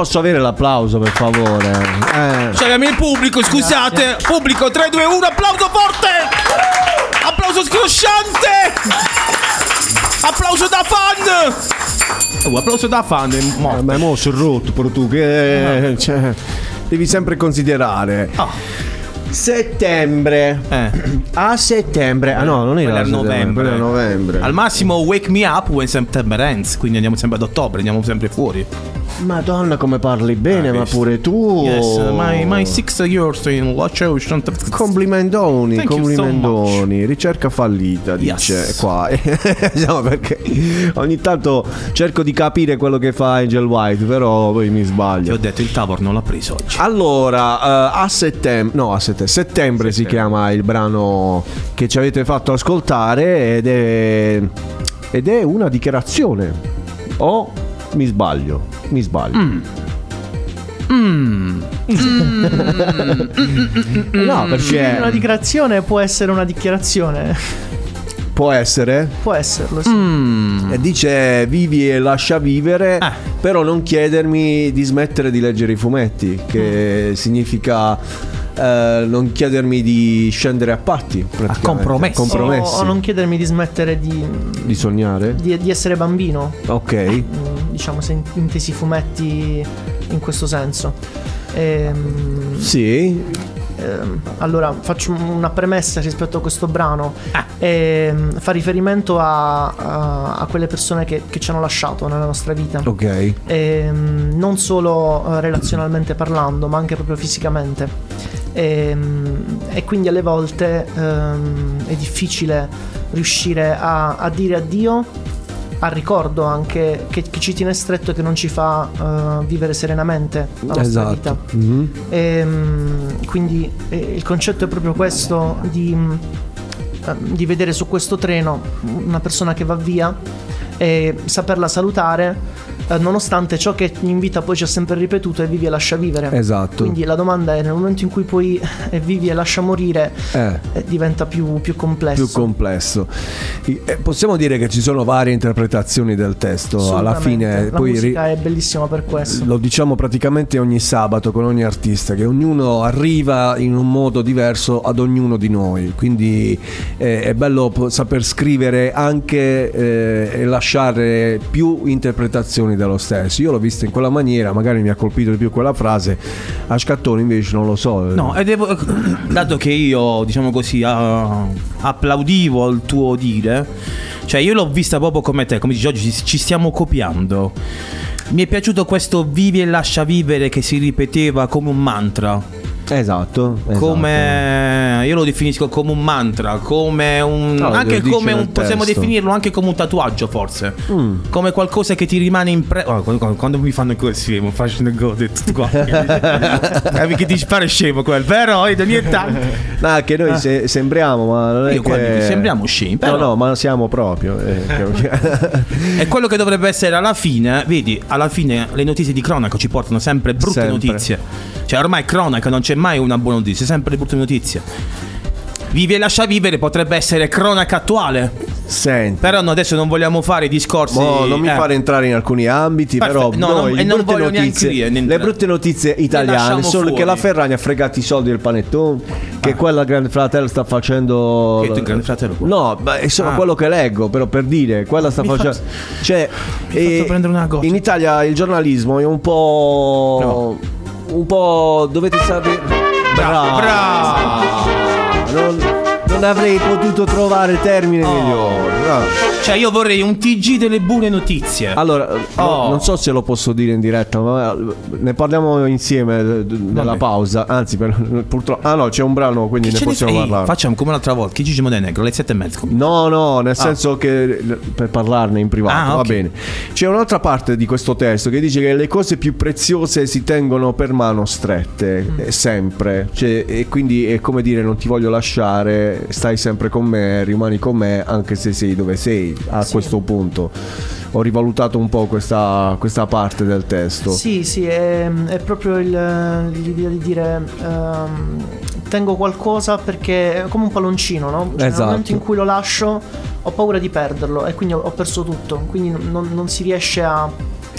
Posso avere l'applauso per favore? Eh. Salviamo il pubblico, scusate. Pubblico 3, 2, 1, applauso forte! Applauso scrosciante! Applauso da fan! Oh, applauso da fan. è morto. Eh, Ma è mo sul rotto, però tu che cioè, devi sempre considerare. Settembre. A settembre. Ah no, non era settembre, novembre. è novembre. Al massimo wake me up when September ends, quindi andiamo sempre ad ottobre, andiamo sempre fuori. Madonna come parli bene, ma pure tu. Yes, my, my six years in Watch Ocean. Complimentoni, Thank you so complimentoni. Ricerca fallita, dice qua. no, perché ogni tanto cerco di capire quello che fa Angel White, però poi mi sbaglio. Ti ho detto il Tavor non l'ha preso oggi. Allora, eh, a settembre, no, a settembre, settembre si chiama il brano che ci avete fatto ascoltare ed è, ed è una dichiarazione. O mi sbaglio? Mi sbaglio. Mm. no, perché Una dichiarazione può essere una dichiarazione. può essere. Può esserlo, sì. Mm. E dice vivi e lascia vivere, Ah. però non chiedermi di smettere di leggere i fumetti, che significa eh, non chiedermi di scendere a patti. praticamente. compromessi. Compromessi. O, o non chiedermi di smettere di, Di sognare? di- di essere bambino. Ok. Mm, Diciamo, se in- intesi fumetti in questo senso. Ehm, Sì. ehm, allora, faccio una premessa rispetto a questo brano. Ah. Ehm, fa riferimento a, a- a quelle persone che, che ci hanno lasciato nella nostra vita. Ok. Ehm, non solo eh, relazionalmente parlando, ma anche proprio fisicamente. Ehm, e quindi alle volte ehm, è difficile riuscire a, a dire addio al ricordo anche che, che ci tiene stretto e che non ci fa eh, vivere serenamente la nostra vita. Esatto. Mhm. Ehm, quindi eh, il concetto è proprio questo di, eh, di vedere su questo treno una persona che va via e saperla salutare eh, nonostante ciò che in vita poi ci ha sempre ripetuto è vivi e lascia vivere. Esatto. Quindi la domanda è nel momento in cui poi eh, vivi e lascia morire Eh. eh, diventa più, più complesso. più complesso. I- eh, possiamo dire che ci sono varie interpretazioni del testo. Alla fine, la poi ri- musica è bellissima per questo. lo diciamo praticamente ogni sabato con ogni artista, che ognuno arriva in un modo diverso ad ognuno di noi. Quindi è bello saper scrivere anche e lasciare più interpretazioni dello stesso. Io l'ho visto in quella maniera, magari mi ha colpito di più quella frase. A Scattone invece non lo so. No, e devo, dato che io, diciamo così, ah, applaudivo al tuo dire, cioè io l'ho vista proprio come te, come dici oggi ci stiamo copiando. Mi è piaciuto questo vivi e lascia vivere che si ripeteva come un mantra. Esatto. esatto. Come io lo definisco come un mantra, come un No, anche come un possiamo testo. definirlo anche come un tatuaggio forse. Mm. Come qualcosa che ti rimane impresso. quando, quando mi fanno così, mi faccio gode tutto qua. Capi che ti pare scemo quel, però io niente. No, che noi se- sembriamo, ma non è Io che... sembriamo scemi, però- No, no, ma siamo proprio. eh, È quello che dovrebbe essere alla fine, vedi, alla fine le notizie di cronaca ci portano sempre brutte Sempre. notizie. Cioè ormai cronaca non c'è mai una buona notizia, sempre le brutte notizie. Vivi e lascia vivere potrebbe essere cronaca attuale. Senti. Però no, adesso non vogliamo fare i discorsi. Mo, non mi eh. fare entrare in alcuni ambiti, Perfetto. però No, noi non- le non brutte voglio neanche notizie, dire, le brutte notizie italiane sono che fuori. la Ferragni ha fregato i soldi del panettone. Che quella Grande Fratello sta facendo. Che tu Grande Fratello? No, è solo Ah. quello che leggo, però per dire, quella sta Mi facendo. fa- Cioè, eh, fatto prendere una goccia. in Italia il giornalismo è un po'. Un po'. dovete sapere. Bravo! Non, non avrei potuto trovare termine migliore. no. Cioè, io vorrei un TG delle buone notizie. Allora, no, Oh. non so se lo posso dire in diretta, ma ne parliamo insieme d- d- nella pausa. Anzi, per- purtroppo. Ah, no, c'è un brano, quindi Che ne possiamo frega? parlare. Facciamo come l'altra volta. Chi Gigi Montenegro, alle sette e mezza. No, no, nel Ah. senso che per parlarne in privato, Ah, va bene. C'è un'altra parte di questo testo che dice che le cose più preziose si tengono per mano strette, Mm. sempre. Cioè, e quindi è come dire non ti voglio lasciare, stai sempre con me, rimani con me anche se sei dove sei a questo punto. Ho rivalutato un po' questa, questa parte del testo. Sì, sì, è, è proprio il- l'idea di dire ehm, tengo qualcosa perché è come un palloncino, no? Cioè, Esatto. Nel momento in cui lo lascio ho paura di perderlo e quindi ho, ho perso tutto, quindi non, non si riesce a,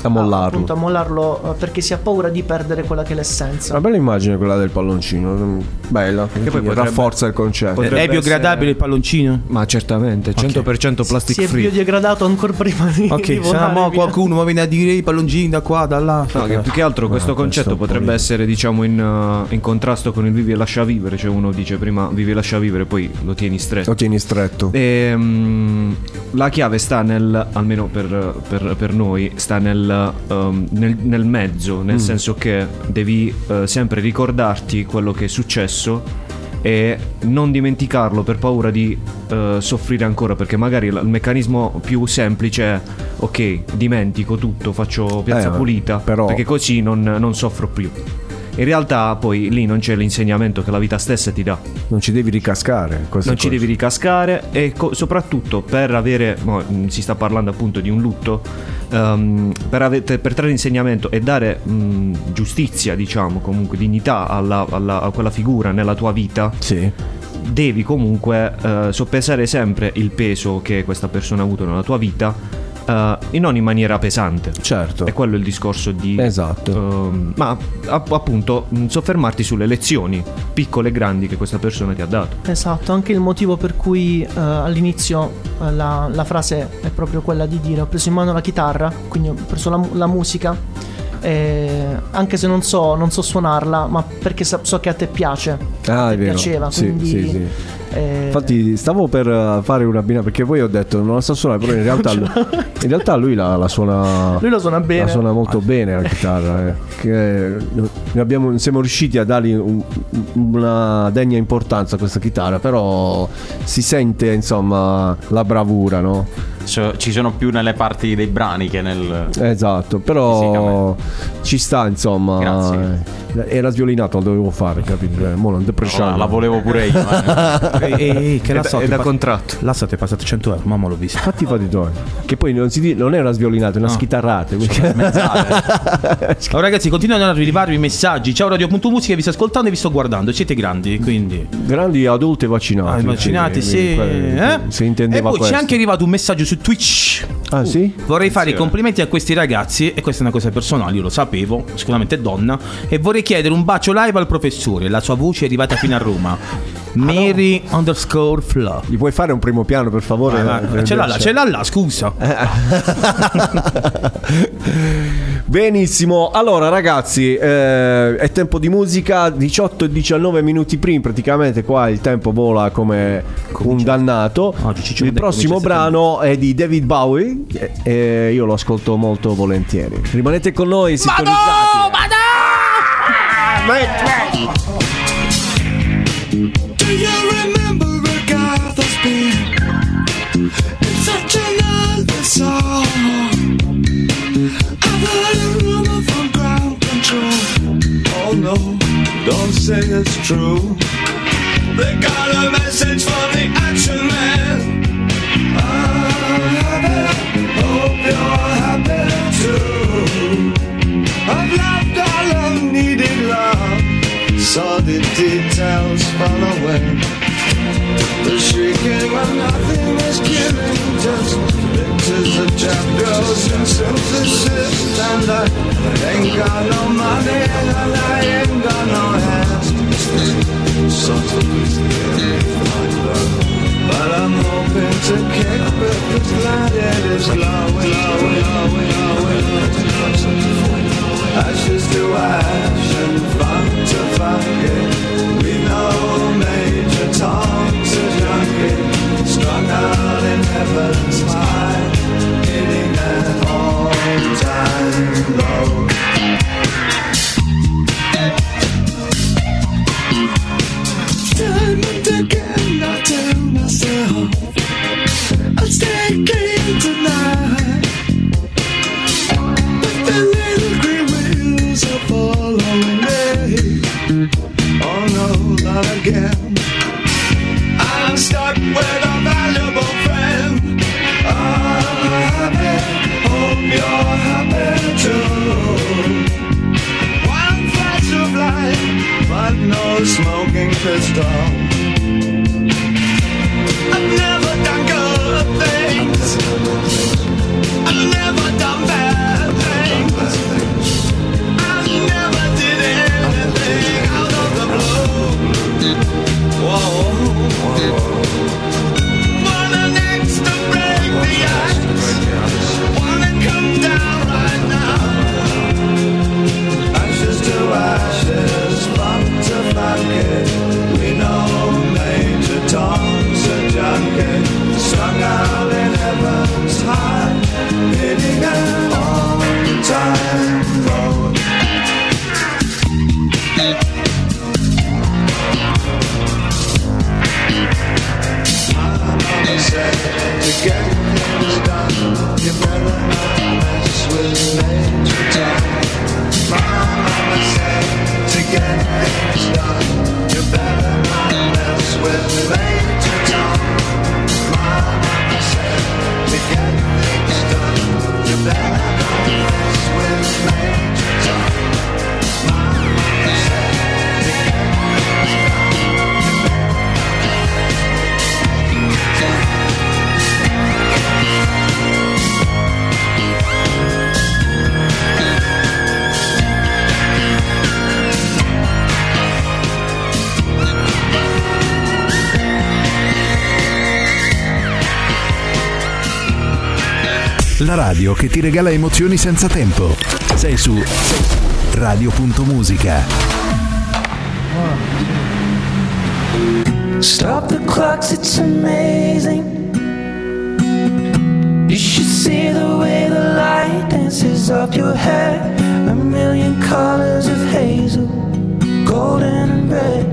A mollarlo. appunto, a mollarlo eh, perché si ha paura di perdere quella che è l'essenza. Una bella immagine quella del palloncino, mm, bella, che poi potrebbe- rafforza il concetto. È biogradabile essere- il palloncino? Ma certamente, 100% plastic Si è free. biodegradato ancora prima di, Ok, via. qualcuno mi viene a dire i palloncini da qua, da là. No, che più che altro questo Ah, concetto questo è po' potrebbe essere diciamo in, uh, in contrasto con il vivi e lascia vivere, cioè uno dice prima vivi e lascia vivere, poi lo tieni stretto. Lo tieni stretto. E, mm, la chiave sta nel, almeno per, per- per noi, sta nel, um, nel- nel mezzo, nel Mm. senso che devi eh, sempre ricordarti quello che è successo e non dimenticarlo per paura di eh, soffrire ancora, perché magari il, meccanismo più semplice è ok, dimentico tutto, faccio piazza Eh, pulita, però- perché così non, non soffro più. In realtà poi lì non c'è l'insegnamento che la vita stessa ti dà. Non ci devi ricascare. Non ci cose. devi ricascare e co- soprattutto per avere, mh, si sta parlando appunto di un lutto, ehm, per, ave- per trarre insegnamento e dare mh, giustizia, diciamo, comunque dignità alla- alla- a quella figura nella tua vita. Devi comunque eh, soppesare sempre il peso che questa persona ha avuto nella tua vita eh, e non in maniera pesante. Certo. E quello è il discorso di... Esatto. ehm, ma app- appunto mh, soffermarti sulle lezioni piccole e grandi che questa persona ti ha dato. Esatto, anche il motivo per cui eh, all'inizio eh, la, la frase è proprio quella di dire ho preso in mano la chitarra, quindi ho preso la, la musica, eh, anche se non so, non so suonarla, ma perché sa- so che a te piace, Ah, è te vero. piaceva, Sì, quindi... sì, sì. eh, Infatti stavo per eh, fare una bina perché poi ho detto non la so suonare, però in realtà, in realtà lui la, la suona Lui la suona bene. La suona molto bene la chitarra. eh, che abbiamo- siamo riusciti a dargli un- una degna importanza a questa chitarra, però si sente insomma la bravura, no? So- ci sono più nelle parti dei brani che nel... Esatto, però ci sta insomma. Grazie. Eh, Era sviolinato, lo dovevo fare, capito? Eh, Mo. No, la volevo pure io. eh. Ehi, ehi, ehi, che È la so, è da pa- contratto. L'assa ti è passato 100 euro, mamma l'ho visto. Fatti i fatti tuoi. Che poi non, si non è una sviolinata, è una No. schitarrata. Oh, ragazzi, continuano ad arrivarvi messaggi. Ciao Radio.musica, vi sto ascoltando e vi sto guardando. Siete grandi, quindi. Grandi adulti vaccinati. Ah, vaccinati, sì. Eh? Si E intendeva poi questo. c'è anche arrivato un messaggio su Twitch. Ah, sì? Vorrei fare i complimenti a questi ragazzi, e questa è una cosa personale, io lo sapevo, sicuramente donna. E vorrei chiedere un bacio live al professore. La sua voce è arrivata fino a Roma. Mary underscore Fla. Gli puoi fare un primo piano, per favore? Ah, Eh, ce l'ha là, ce l'ha là, scusa. Benissimo, allora ragazzi, eh, è tempo di musica, 18 e 19 minuti prima, praticamente qua il tempo vola come un dannato. Il prossimo brano è di David Bowie e, e io lo ascolto molto volentieri. Rimanete con noi, sintonizzati. Do you remember Agatha's Spin? It's such another song. I've heard a rumor from ground control. Oh no, don't say it's true. They got a message from the details fall away. The shrieking of nothing is killing just pictures of chapters and synthesis. And I ain't got no money and I ain't got no hands. But I'm hoping to kick, but the planet is glowing, glowing, glowing, glowing. glowing. Ashes to ash and funk to funky. We know Major Tom's a junkie, strung out in heaven's light. star radio che ti regala emozioni senza tempo. Sei su radio.musica. Stop the clocks, it's amazing. You should see the way the light dances up your head. A million colors of hazel, golden and red.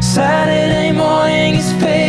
Saturday morning is fading.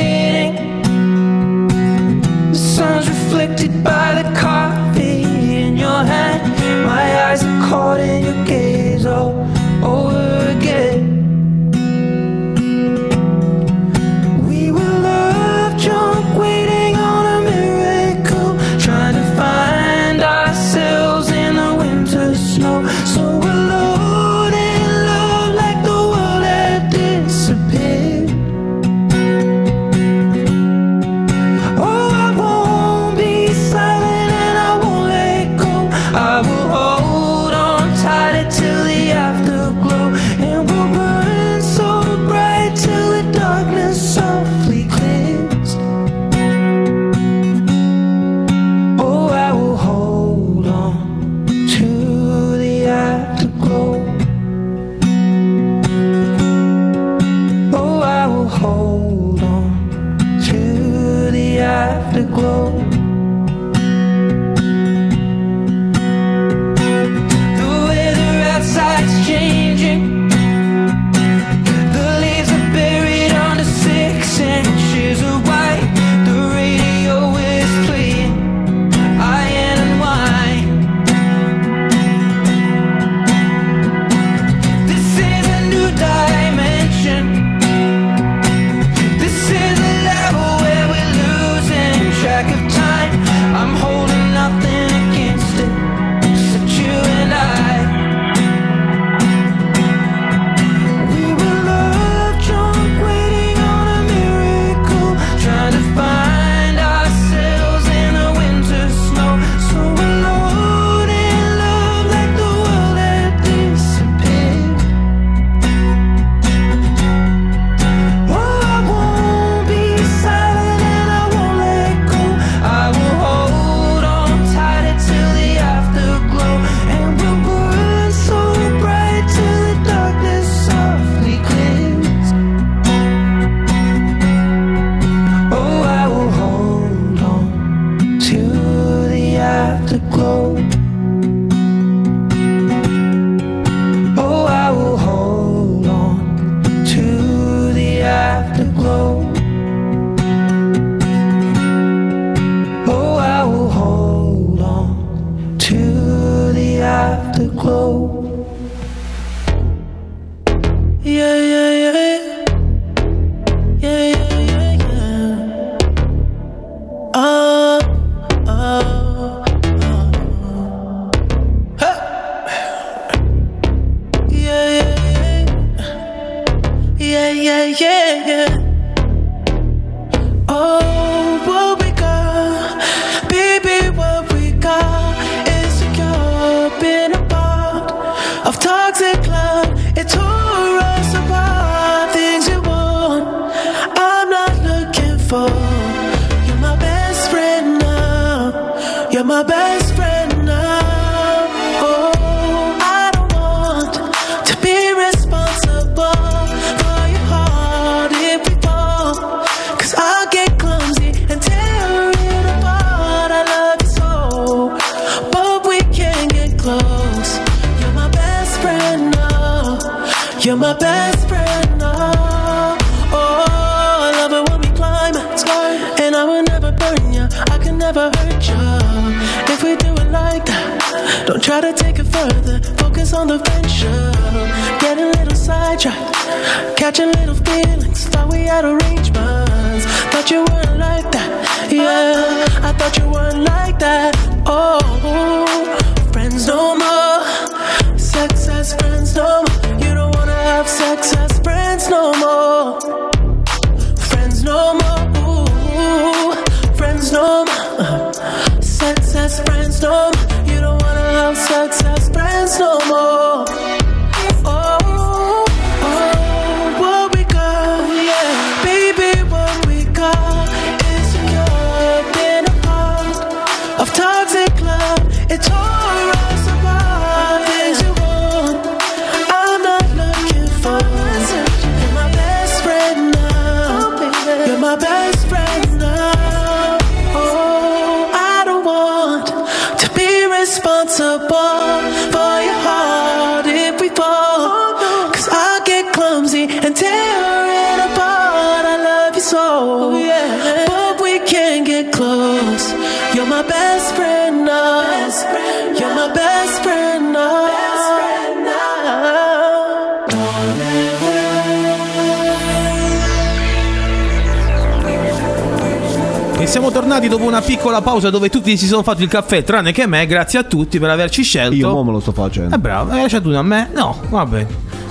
Pausa dove tutti si sono fatti il caffè, tranne che me. Grazie a tutti per averci scelto. Io mo me lo sto facendo. Eh bravo, hai lasciato una a me? No, vabbè.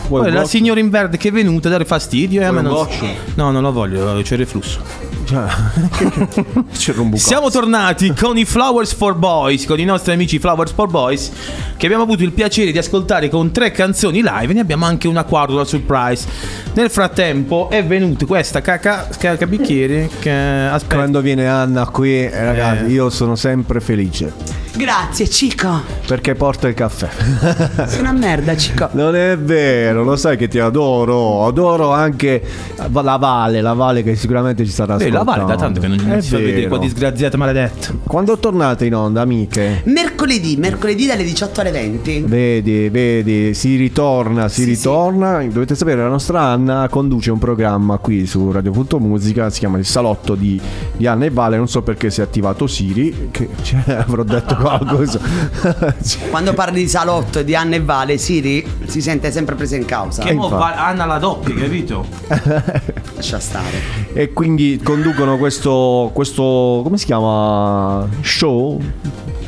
Vuoi Poi un la boccio? signora in verde che è venuta a dare fastidio e a me un non boccio? No, non lo voglio, c'è il reflusso. C'è un buco. Siamo tornati con i Flowers for Boys, con i nostri amici Flowers for Boys, che abbiamo avuto il piacere di ascoltare con tre canzoni live ne abbiamo anche una quarta surprise. Nel frattempo è venuta questa caca, caca bicchiere che aspetta. Quando viene Anna qui, eh, ragazzi, io sono sempre felice. Grazie, Cico. Perché porta il caffè. Sei una merda, Cico. Non è vero, lo sai che ti adoro. Adoro anche la Vale, la Vale che sicuramente ci sarà Beh, la. Vale da tanto che non È si fa vedere qua disgraziata maledetta. Quando tornate in onda, amiche? Mercoledì, mercoledì dalle 18 alle 20. Vedi, vedi, si ritorna, si ritorna. Dovete sapere, la nostra Anna conduce un programma qui su Radio Punto Musica, si chiama Il Salotto di, di Anna e Vale. Non so perché si è attivato Siri, che cioè, avrò detto qualcosa. Quando parli di salotto e di Anna e Vale, Siri si sente sempre presa in causa. Che mo va- Anna la doppia, capito? Lascia stare. e quindi conducono questo, questo, come si chiama? Show?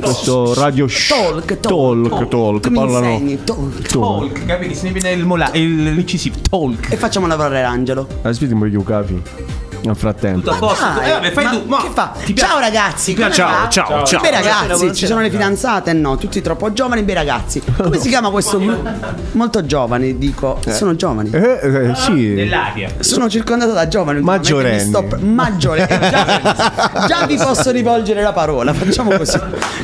Questo radio show. Talk, talk, talk. talk. Tu mi parlano. insegni, talk. Talk, che se ne viene il, mola- il l'incisivo talk. E facciamo lavorare l'angelo. Aspetta un po' capi. Nel frattempo. Tutto a posto. Dai, Eh, vabbè, fai ma tu. Ma che fa? ti? Ciao ragazzi, va? Ciao, ciao, ciao. Beh Buonasera, ragazzi, buonasera. ci sono le fidanzate? No, tutti troppo giovani, bei ragazzi. Come si chiama questo gruppo? Molto giovani, dico. Sono giovani. Eh, eh, sì. Nell'aria. Sono circondato da giovani. Maggiorenni. sto Maggiore. Eh, già, già vi posso rivolgere la parola. Facciamo così.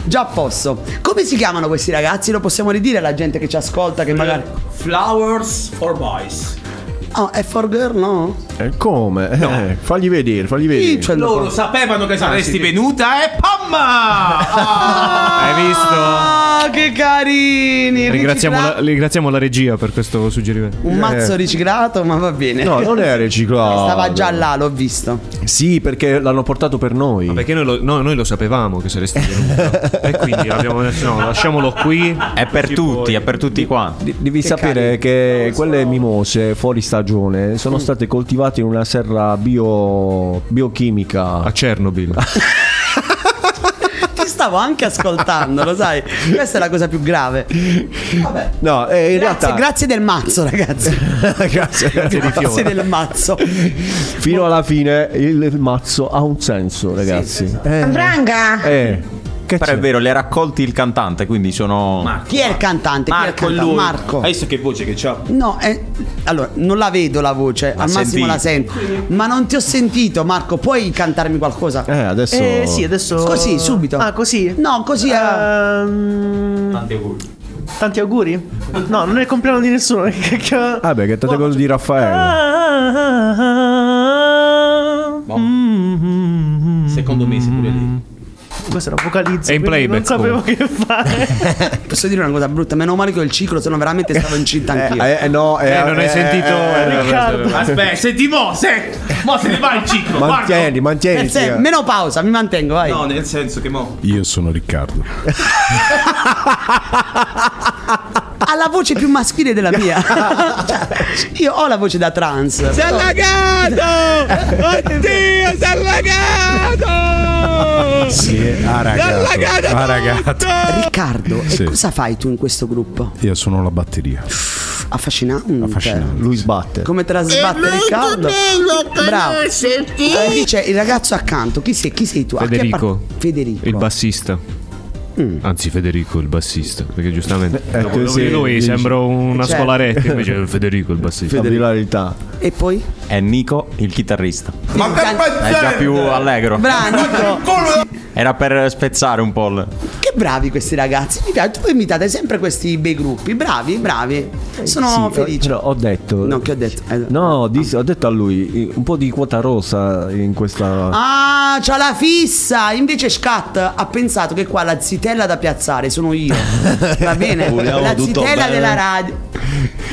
Già posso. Come si chiamano questi ragazzi? Lo possiamo ridire alla gente che ci ascolta? Che magari. Flowers for Boys. Oh, è for girl, no? Eh, come? Eh, fagli vedere, fagli vedere. Io ce l'ho Loro qua. sapevano che Ah, saresti sì. venuta e pam! mamma! Hai visto? Ah, che carini! Ringraziamo la, ringraziamo la regia per questo suggerimento. Un mazzo riciclato, ma va bene. No, non è riciclato. Stava già là, l'ho visto. Sì, perché l'hanno portato per noi. Perché noi lo, no, noi lo sapevamo che saresti venuto. e quindi abbiamo detto no, lasciamolo qui. È per tutti, è per tutti qua. Devi sapere che quelle mimose fuori stagione sono state coltivate in una serra bio, biochimica a Chernobyl. Ti stavo anche ascoltando, lo sai. Questa è la cosa più grave. Vabbè. No, eh, in Grazie, realtà grazie del mazzo, ragazzi. grazie, grazie di Grazie del mazzo. Fino alla fine il mazzo ha un senso, ragazzi. Eh, Branga! eh, che Però c'è? è vero, le ha raccolti il cantante, quindi sono. Chi è il cantante? Chi è il Marco, cantante? lui. Marco. Hai visto che voce che c'ha? No, eh, allora non la vedo la voce, al massimo la sento. Ma non ti ho sentito, Marco. Puoi cantarmi qualcosa? Eh, adesso. Eh sì, adesso. Così, subito. Ah, così? No, così. eh. Ehm, Tanti auguri. tanti auguri? No, non è il compleanno di nessuno. Che cacchio- Ah, beh, che tate quello di Raffaele. Ah, mm, Secondo me, pure lì. Questo era vocalizzo. È in playback, Non sapevo che fare. Posso dire una cosa brutta? Meno male che ho il ciclo, se no veramente stavo incinta anch'io. Eh, eh, no, eh, Eh, non hai eh, sentito. eh, Riccardo. Aspetta, senti mo, se, mo se ne va il ciclo. Mantieni, mantieni. Sen- meno pausa, mi mantengo, vai. No, nel senso che mo. Io sono Riccardo. Ha la voce più maschile della mia. Io ho la voce da trans. Si è allagato! Oddio, si è allagato! Sì, ha ragato. Ha ragato. Riccardo, Sì. e cosa fai tu in questo gruppo? Io sono la batteria. Affascinante. Affascinante. Lui sbatte. Come te la sbatte Riccardo? Bravo. E invece il ragazzo accanto, chi sei, chi sei tu? Federico. appar- Federico. Il bassista. Anzi, Federico il bassista. Perché giustamente Eh, dopo, dopo sì, lui dici. sembro una Certo. scolaretta. Invece Federico il bassista. Di la verità. E poi? È Nico, il chitarrista. Ma È già più allegro. Bravo, Nico. Era per spezzare un po'. Che bravi questi ragazzi. Mi piace. Voi imitate sempre questi bei gruppi. Bravi, bravi. Sono Sì, felice. però ho detto. No, che ho detto? Eh, No, dis- ho detto a lui un po' di quota rosa in questa. Ah, c'ha la fissa. Invece Scat ha pensato che qua la zitella da piazzare sono io. Va bene? Vogliamo la tutto zitella bene. della radio.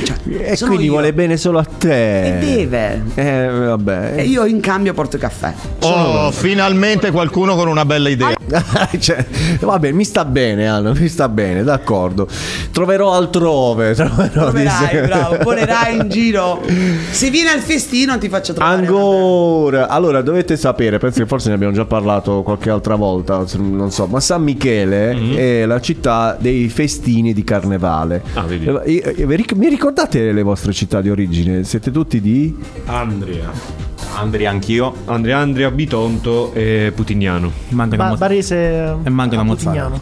Cioè, e sono quindi io. vuole bene solo a te. E deve. Eh, vabbè. E io in cambio porto caffè. Oh, finalmente qualcuno con una bella idea. Cioè, vabbè, mi sta bene, Anna, mi sta bene, d'accordo. Troverò altrove. Troverò Troverai, disse- bravo, volerai in giro. Se vieni al festino ti faccio trovare. Ancora, allora dovete sapere, penso che forse ne abbiamo già parlato qualche altra volta, non so, ma San Michele è la città dei festini di carnevale. Ah, vedi. Eh, eh, Mi ricordate le vostre città di origine? Siete tutti di? Andrea. Andrea, anch'io. Andrea, Andrea, Bitonto e Putignano. Manca Ba- mo- Barese E manca una Potignano.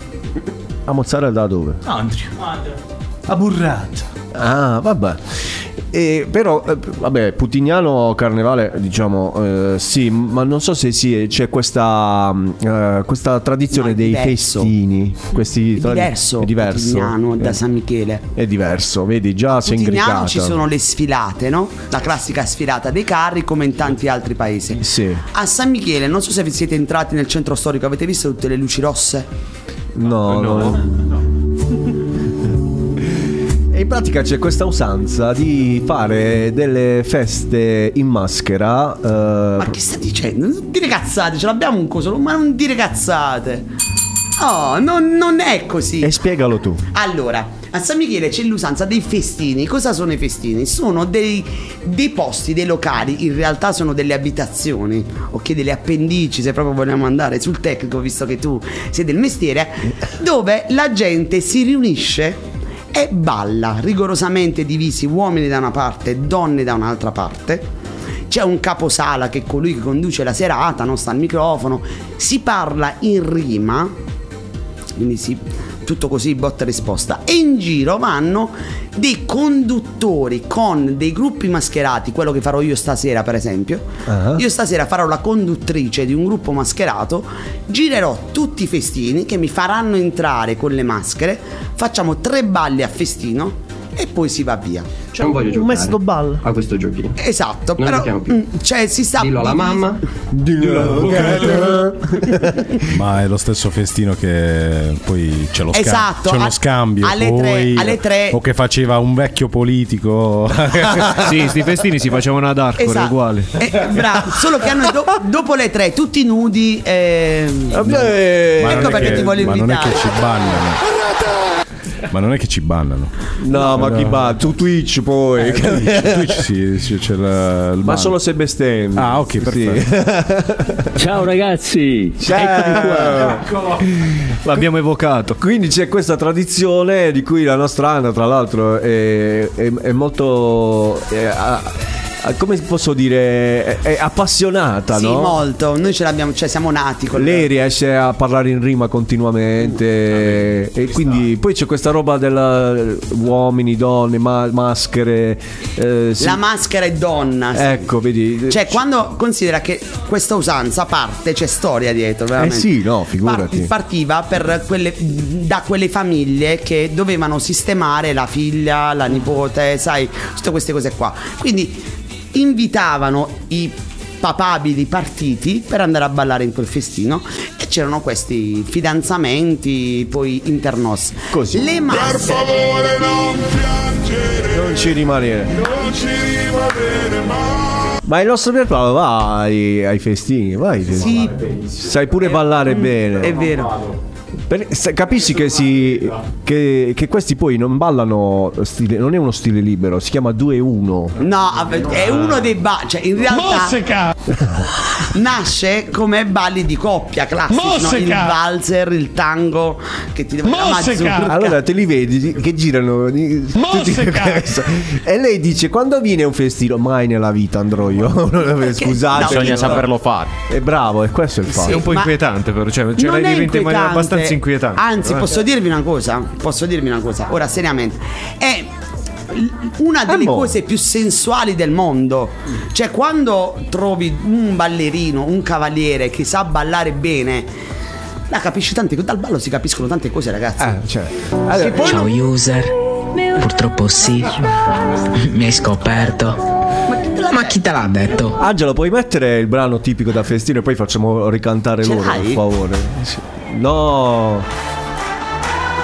A Mozzarella da dove? Andrea. A Burrato. Ah, vabbè. E, però, eh, vabbè, Putignano Carnevale, diciamo, eh, sì, ma non so se sì, c'è questa, mm, eh, questa tradizione No, è dei diverso. festini. Questi È tra- diverso, È diverso. Putignano da Eh, San Michele. È diverso, vedi, già sei Putignano ingricata. ci sono le sfilate, no? La classica sfilata dei carri come in tanti altri paesi. Sì. A San Michele, non so se vi siete entrati nel centro storico, avete visto tutte le luci rosse? No, no. E in pratica c'è questa usanza di fare delle feste in maschera. eh, Ma che sta dicendo? Non dire cazzate, ce l'abbiamo un coso, ma non dire cazzate. Oh, non, non è così. E spiegalo tu. Allora, a San Michele c'è l'usanza dei festini. Cosa sono i festini? Sono dei, dei posti, dei locali, in realtà sono delle abitazioni, ok, delle appendici, se proprio vogliamo andare sul tecnico, visto che tu sei del mestiere, dove la gente si riunisce e balla, rigorosamente divisi uomini da una parte e donne da un'altra parte. C'è un caposala che è colui che conduce la serata, non sta al microfono, si parla in rima, quindi si, tutto così botta e risposta e in giro vanno dei conduttori con dei gruppi mascherati quello che farò io stasera per esempio Ah. io stasera farò la conduttrice di un gruppo mascherato girerò tutti i festini che mi faranno entrare con le maschere facciamo tre balli a festino e poi si va via. Cioè, non voglio un giocare metodo ballo. a questo giochino. Esatto, Non però più. mm, cioè si sta Dillo alla mamma. Ma è lo stesso festino che poi c'è lo, Esatto, c'è lo a- scambio. alle poi- tre- alle tre- O che faceva un vecchio politico. sì, sti festini si facevano ad Arcore, Esatto. uguali. Eh, bravo, solo che hanno do- dopo le tre tutti nudi ehm, Ma non ecco è perché che- ti voglio ma non è invitare che ci bannano. Ma non è che ci bannano. No, ma chi va? Tu Twitch poi. Eh, Twitch, Twitch sì, sì, c'è la- il Ma solo se bestemmi. Ah, ok, perfetto. Ciao ragazzi, Ciao. L'abbiamo evocato. Quindi c'è questa tradizione di cui la nostra Anna, tra l'altro, è, è- è molto. è- come posso dire? È, appassionata, Sì, no? molto. Noi ce l'abbiamo, cioè siamo nati con Lei riesce a parlare in rima continuamente e quindi poi c'è questa roba della uomini, donne, ma- maschere. eh, sì. La maschera è donna. sì. Ecco, vedi. Cioè, quando considera che questa usanza parte, c'è storia dietro, veramente. Eh sì, no, figurati. Par- partiva per quelle, da quelle famiglie che dovevano sistemare la figlia, la nipote, sai, tutte queste cose qua. Quindi invitavano i papabili partiti per andare a ballare in quel festino e c'erano questi fidanzamenti poi internos. Così. Le masse Non ci rimanere. Non ci rimanere mai. Ma il nostro Pierpaolo va ai, ai festini, vai. Sì. Sai pure ballare bene. È vero. Per- se- capisci che, si, che, che questi poi non ballano stile, non è uno stile libero, si chiama 2-1. No, è uno dei balli, cioè in realtà nasce come balli di coppia classici, no? il Mosseca! valzer, il tango che ti devo la Mosseca! Allora te li vedi che girano questo. e lei dice quando viene un festino mai nella vita andrò io scusate Bisogna saperlo fare. è bravo e questo è il fatto È un po' inquietante, però. Cioè, ce Non l'hai è diventa in maniera abbastanza inquietante. Anzi, Eh. posso dirvi una cosa? Posso dirvi una cosa? Ora, seriamente. È una delle mo. cose più sensuali del mondo. Cioè, quando trovi un ballerino, un cavaliere che sa ballare bene, la capisci tante cose. Dal ballo si capiscono tante cose, ragazzi. Eh, cioè, Che poi Ciao user, purtroppo sì, mi hai scoperto. Ma chi te l'ha detto? Angelo puoi mettere il brano tipico da festino e poi facciamo ricantare Ce loro per favore Sì. No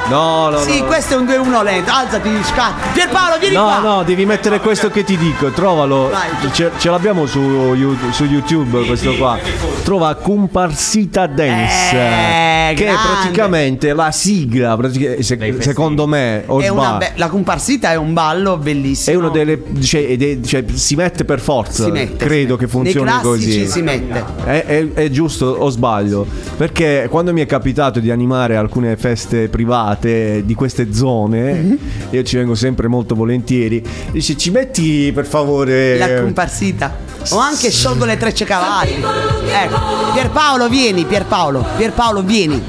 no no sì, no. questo è un 2-1 lento. Alzati, scatti. Pierpaolo, vieni No, qua. no, devi mettere questo che ti dico. Trovalo. Vai. Ce, ce l'abbiamo su, su YouTube. Questo qua. Trova Comparsita Dance. Eh, che è grande. praticamente la sigla. pratica- se- secondo me, È be- la comparsita è un ballo È bellissimo. uno delle. Cioè, è- cioè, si mette per forza. Si mette, Credo si che funzioni Nei classici così. si mette. È, è- è giusto o sbaglio? Perché quando mi è capitato di animare alcune feste private di queste zone, Mhm. io ci vengo sempre molto volentieri. Dice, ci metti per favore. La comparsita. O anche sciolgo le trecce cavalli. Ecco. Pierpaolo, vieni, Pierpaolo. Pierpaolo, vieni.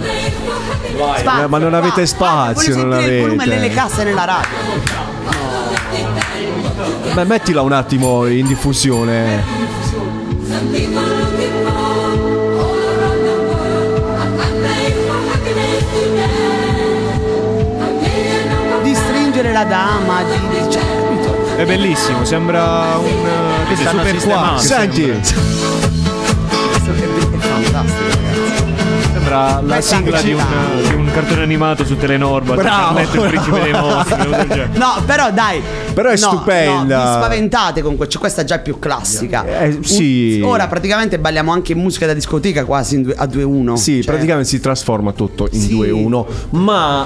Spazio, Eh, ma non avete spazio, Voglio non sentire il volume avete. nelle casse nella radio. Beh, mettila un attimo in diffusione. Stringere la dama, di, capito? È bellissimo, sembra un uh, così, stanno super sistemando. qua. Senti, Questo è, è fantastico, ragazzi. Sembra la Questa sigla di un, di un cartone animato su Telenorba. Bravo. Carletto il principe dei mostri. una cosa del genere. No, però dai. Però è no, stupenda. No, vi spaventate comunque, cioè, questa già è più classica. Eh, sì. Ora praticamente balliamo anche musica da discoteca quasi in due- a 2-1. sì, Cioè, praticamente si trasforma tutto in Sì. 2-1. Ma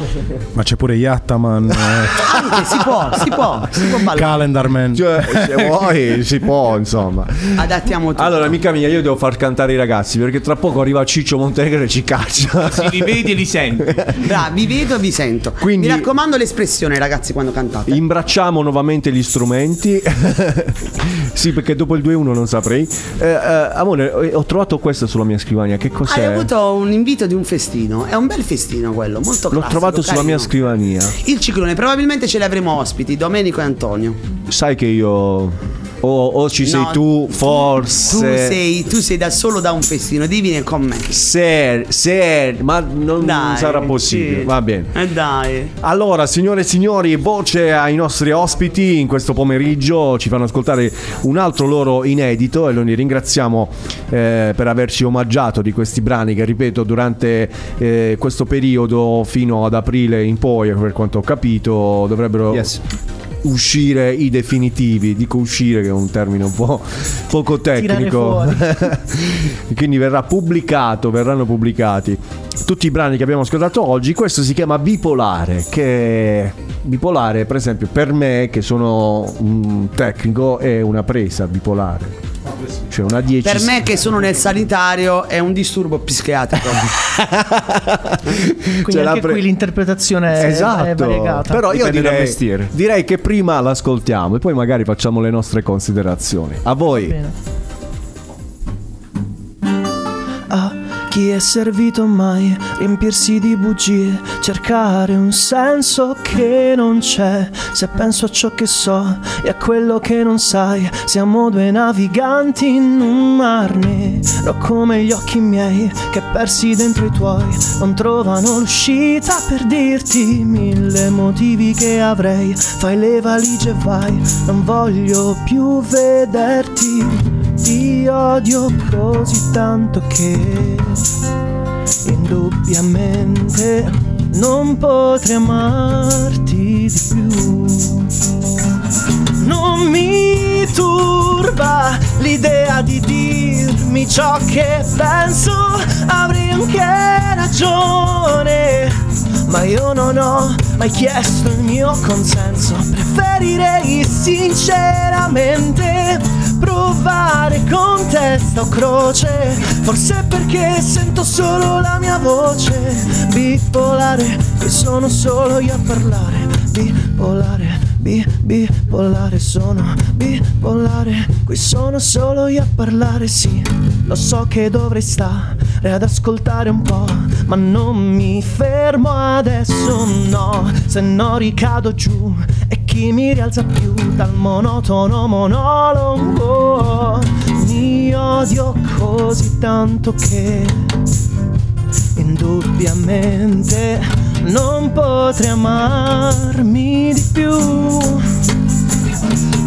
Ma c'è pure Yattaman, eh, Anche si può, si può, si può ballare. Calendarman. cioè, se vuoi, si può, insomma. Adattiamo tutto. Allora, amica mia, io devo far cantare i ragazzi perché tra poco arriva Ciccio Montenegro e ci caccia. Si li vedi e li senti. Bra, vi vedo e vi sento. Quindi- Mi raccomando l'espressione, ragazzi, quando cantate. Imbracciamo nuovamente gli strumenti. sì, perché dopo il 2-1 non saprei. Eh, eh, amore, eh, ho trovato questo sulla mia scrivania. Che cos'è? Hai avuto un invito di un festino. È un bel festino quello, molto L'ho classico, trovato sulla carino. mia scrivania. Il ciclone, probabilmente ce l'avremo ospiti, Domenico e Antonio. Sai che io O, o ci sei No, tu, forse. Tu sei, tu sei da solo da un festino, devi venire con me. Se, se, ma non Dai, sarà possibile. sì. Va bene. Eh dai. Allora, signore e signori, voce ai nostri ospiti in questo pomeriggio. Ci fanno ascoltare un altro loro inedito e lo ringraziamo eh, per averci omaggiato di questi brani che, ripeto, durante eh, questo periodo fino ad aprile in poi, per quanto ho capito, dovrebbero uscire i definitivi. Dico uscire che è un termine un po' poco tecnico. Quindi verrà pubblicato, verranno pubblicati tutti i brani che abbiamo ascoltato oggi. Questo si chiama Bipolare, che bipolare, per esempio, per me che sono un tecnico è una presa bipolare. Cioè una 10 Per me che sono nel sanitario è un disturbo psichiatrico. Quindi Cioè, anche pre- qui l'interpretazione è- è Esatto, variegata. però io direi, direi che prima l'ascoltiamo e poi magari facciamo le nostre considerazioni. A voi. Bene. Chi è servito mai riempirsi di bugie, cercare un senso che non c'è. Se penso a ciò che so e a quello che non sai, siamo due naviganti in un mar nero come gli occhi miei che persi dentro i tuoi non trovano l'uscita per dirti mille motivi che avrei. Fai le valigie e vai, non voglio più vederti. Ti odio così tanto che indubbiamente non potrei amarti di più. Non mi turba l'idea di dirmi ciò che penso, avrei anche ragione. Ma io non ho mai chiesto il mio consenso, preferirei sinceramente provare con testa o croce, forse perché sento solo la mia voce, bipolare, che sono solo io a parlare, bipolare, bi, bipolare, sono bipolare, qui sono solo io a parlare, sì, lo so che dovrei stare ad ascoltare un po', ma non mi fermo adesso, no, se no ricado giù e chi mi rialza più dal monotono monologo mi odio così tanto che indubbiamente non potrei amarmi di più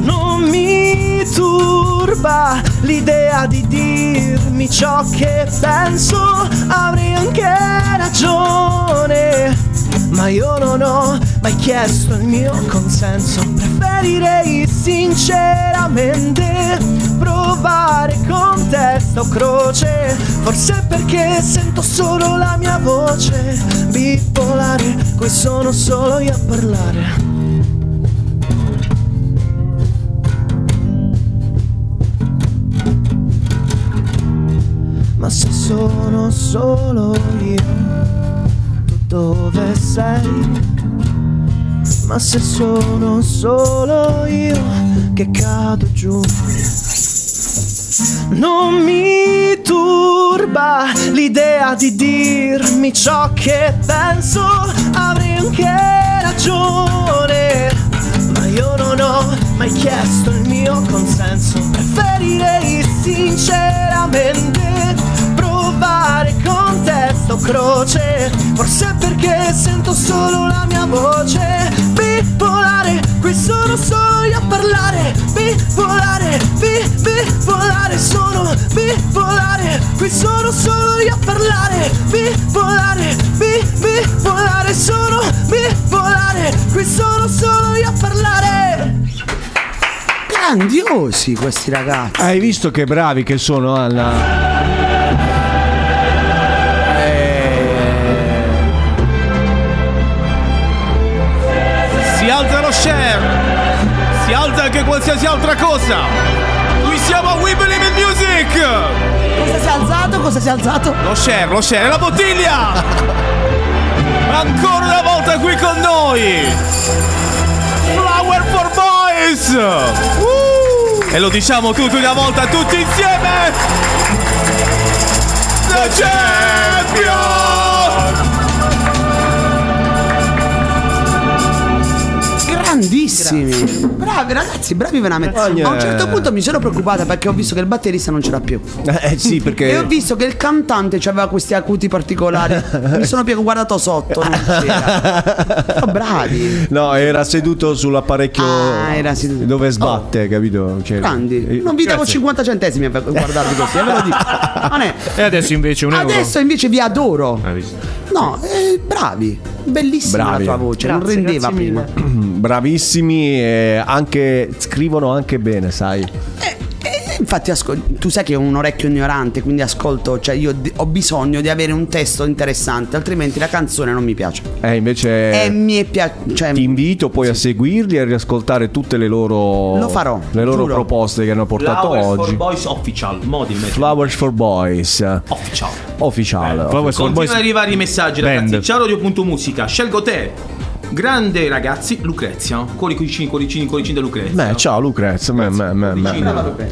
non mi turba l'idea di dirmi ciò che penso, avrei anche ragione. Ma io non ho mai chiesto il mio consenso, preferirei sinceramente provare con testa o croce, forse perché sento solo la mia voce, bipolare, qui sono solo io a parlare. Ma se sono solo io, dove sei? Ma se sono solo io che cado giù. Non mi turba l'idea di dirmi ciò che penso, avrei anche ragione. Ma io non ho mai chiesto il mio consenso, preferirei sinceramente provare con testa o croce, forse perché sento solo la mia voce, bipolare, qui sono solo io a parlare, bipolare, bi, bipolare, sono bipolare, qui sono solo io a parlare, bipolare, bi, bipolare, sono bipolare, qui sono solo io a parlare. Grandiosi questi ragazzi. Hai visto che bravi che sono Anna? Si alza anche qualsiasi altra cosa. Qui siamo a We Believe in Music. Cosa si è alzato? Cosa si è alzato? Lo share, lo share, la bottiglia. Ancora una volta qui con noi. Flower for Boys. Uh! E lo diciamo tutti una volta, tutti insieme. The Champion. Grandissimi. Bravi ragazzi, bravi veramente. Grazie. A un certo punto mi sono preoccupata perché ho visto che il batterista non c'era più. Eh sì, perché E ho visto che il cantante aveva questi acuti particolari. mi sono più guardato sotto. non c'era. Però bravi. No, era seduto sull'apparecchio Ah, era seduto. dove sbatte, capito? Cioè, Grandi. eh, Non vi davo grazie. 50 centesimi a guardarvi così, eh, ve lo dico. Non è- E adesso invece un euro. Adesso invece vi adoro. Hai visto? No, eh, bravi. Bellissima Bravi. la tua voce, non Grazie, rendeva grazie prima. Bravissimi e anche scrivono anche bene, sai. Eh, Infatti, ascol- tu sai che ho un orecchio ignorante, quindi ascolto, cioè io d- ho bisogno di avere un testo interessante, altrimenti la canzone non mi piace. Eh, invece E mi è piaciuto. Cioè, ti invito poi a seguirli e a riascoltare tutte le loro Lo farò, le loro giuro. proposte che hanno portato Flowers for oggi. Boys Official, modi. Flowers for Boys. Official. Official. Continuano ad arrivare i messaggi, Band. ragazzi. Ciao Radio.musica, scelgo te. Grande ragazzi, Lucrezia. Cuoricini, cuoricini, cuoricini da Lucrezia. Beh, ciao Lucrezia. me- me- me- me-.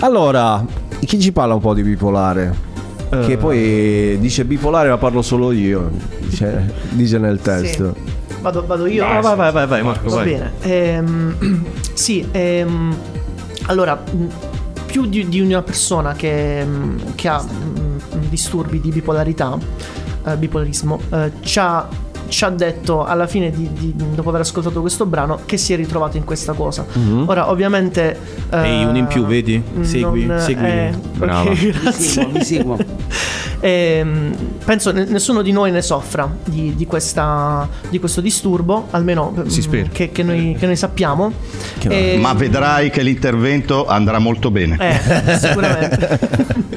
Allora, chi ci parla un po' di bipolare? Eh. Che poi dice bipolare ma parlo solo io, dice, dice nel testo. Vado, vado io? Vai, vai, vai, vai, vai, Marco, Va vai. bene. Ehm, sì, ehm, allora, più di, di una persona che, che ha disturbi di bipolarità, eh, bipolarismo, eh, ci ha ci ha detto alla fine di, di- dopo aver ascoltato questo brano che si è ritrovato in questa cosa Mhm. ora ovviamente eh, Ehi, uno in più, vedi? Segui, non- segui. eh, Brava. ok, Vi grazie. seguo, vi seguo. Ehm, penso ne- nessuno di noi ne soffra di, di questa, di questo disturbo, almeno Si mm, spera. Che, che noi, che noi sappiamo. E- Ma vedrai che l'intervento andrà molto bene. Eh, sicuramente.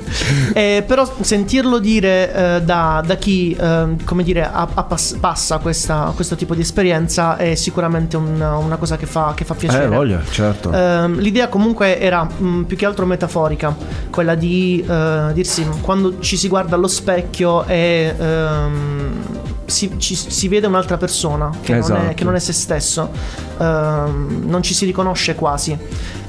Eh, però sentirlo dire eh, da, da chi eh, come dire, ha- ha pass- passa questa- questo tipo di esperienza è sicuramente un- una cosa che fa, che fa piacere. Eh, voglia, certo. Ehm, l'idea comunque era mh, più che altro metaforica, quella di eh, dirsi quando ci si guarda allo specchio e ehm, si, ci- si vede un'altra persona che, non, Esatto. è, che non è se stesso, ehm, non ci si riconosce quasi.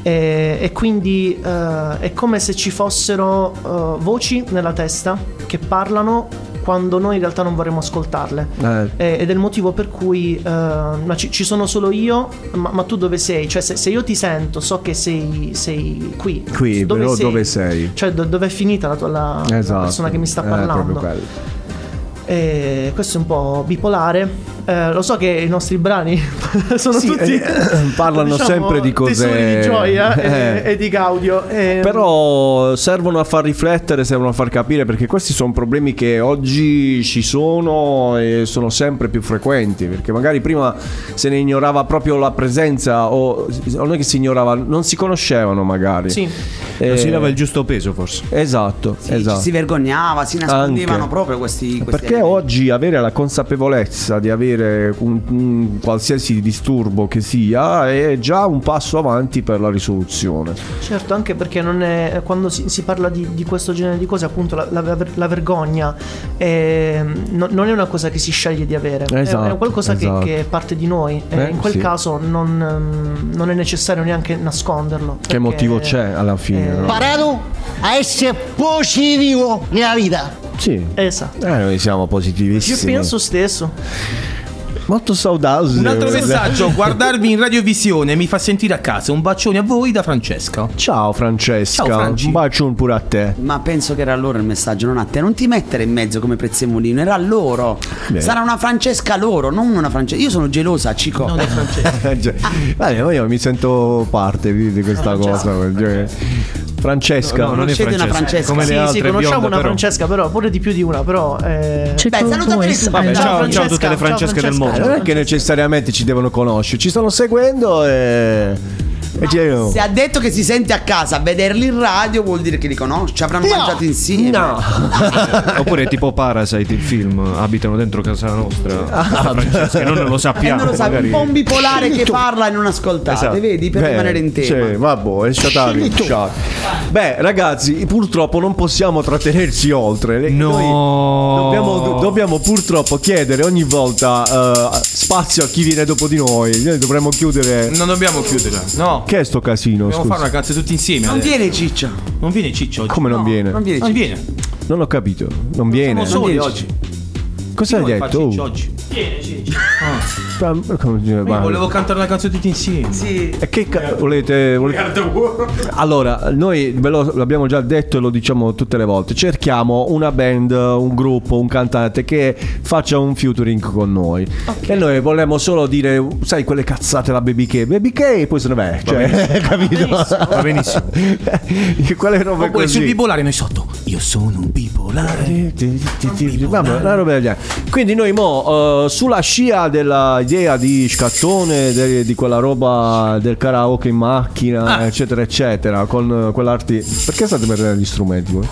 E, e quindi eh, è come se ci fossero eh, voci nella testa che parlano quando noi in realtà non vorremmo ascoltarle. Eh, Eh, ed è il motivo per cui eh, ma ci, ci sono solo io, ma, ma tu dove sei? Cioè, se, se io ti sento, so che sei, sei qui. qui, dove però sei? dove sei? Cioè, do- dove è finita la, tua, la, la Esatto. persona che mi sta Eh, parlando? proprio quello. E questo è un po' bipolare. Eh, lo so che i nostri brani sono Sì, tutti eh, parlano diciamo, sempre di cose- di gioia e, Eh. e di gaudio. E- Però servono a far riflettere, servono a far capire perché questi sono problemi che oggi ci sono e sono sempre più frequenti perché magari prima se ne ignorava proprio la presenza o o non è che si ignorava, non si conoscevano magari. Sì. Eh, Non si dava il giusto peso, forse. Esatto, Sì, esatto. Ci si vergognava, si nascondevano Anche. proprio questi, questi Perché elementi. oggi avere la consapevolezza di avere un, un qualsiasi disturbo che sia è già un passo avanti per la risoluzione. Certo, anche perché non è, quando si, si parla di, di questo genere di cose, appunto la, la la vergogna è- no- non è una cosa che si sceglie di avere, È- è, Esatto, qualcosa che- esatto. che, parte di noi e Eh, in quel sì. caso non, non è necessario neanche nasconderlo. Che motivo c'è alla fine? no? Imparato a essere positivo nella vita. Sì. Esatto. Eh, noi siamo Io positivissimi. penso stesso. Molto saudato. Un altro messaggio, guardarvi in radiovisione mi fa sentire a casa. Un bacione a voi da Francesca. Ciao Francesca, Ciao, Franci. un bacione pure a te. Ma penso che era loro il messaggio, non a te. Non ti mettere in mezzo come prezzemolino, era loro. Beh. Sarà una Francesca loro, non una Francesca. Io sono gelosa, Cico. Non è Francesca. Cioè, vabbè, ma io mi sento parte di questa cosa. cioè, Francesca, No, no, non è Conoscete una Francesca? Come le sì, altre sì, conosciamo bionde, una però. Francesca, però pure di più di una, però. Eh... Beh, salutatele tu. Vabbè, ciao, ciao a Francesca, tutte le ciao, Francesche del Francesca. mondo. non è che necessariamente ci devono conoscere, ci stanno seguendo e. e ci- Se ha detto che si sente a casa a vederli in radio, vuol dire che li conosce. Ci avranno No. mangiato insieme. No. Oppure tipo Parasite, il film, abitano dentro casa nostra. Ah, Francesca, noi non lo E sappiamo. non lo magari. un po' un bipolare che parla e non ascoltate, Esatto. vedi? Per Beh, rimanere in tema. Cioè, vabbè, è stata. Beh, ragazzi, purtroppo non possiamo trattenerci oltre. Le- No. noi Dobbiamo, do- dobbiamo purtroppo chiedere ogni volta eh, spazio a chi viene dopo di noi. Noi dovremmo chiudere. Non dobbiamo chiudere. No. Che è sto casino? Dobbiamo scusa? fare una canzone tutti insieme. Non adesso. viene Ciccio. Non viene Ciccio oggi. Come non viene? Non viene Non viene. Non ho capito. Non viene. Siamo soli viene oggi. Cosa hai detto? Ciccio oggi? Viene Ciccio. Ah. come dire, ma- volevo cantare una canzone tutti insieme. Sì. E che ca- volete, volete- Allora, noi ve lo l'abbiamo già detto e lo diciamo tutte le volte. Cerchiamo una band, un gruppo, un cantante che faccia un featuring con noi. E noi vogliamo solo dire, sai, quelle cazzate la Baby K. Baby K e poi se ne va. Cioè, capito? Va benissimo. quelle robe Oppure sul così. bipolare noi sotto. Io sono un bipolare. Vabbè, una roba del genere. Quindi noi mo eh, sulla scia dell'idea di scattone de- di quella roba del karaoke in macchina eccetera eccetera con eh, quell'arti perché state perdendo gli strumenti voi?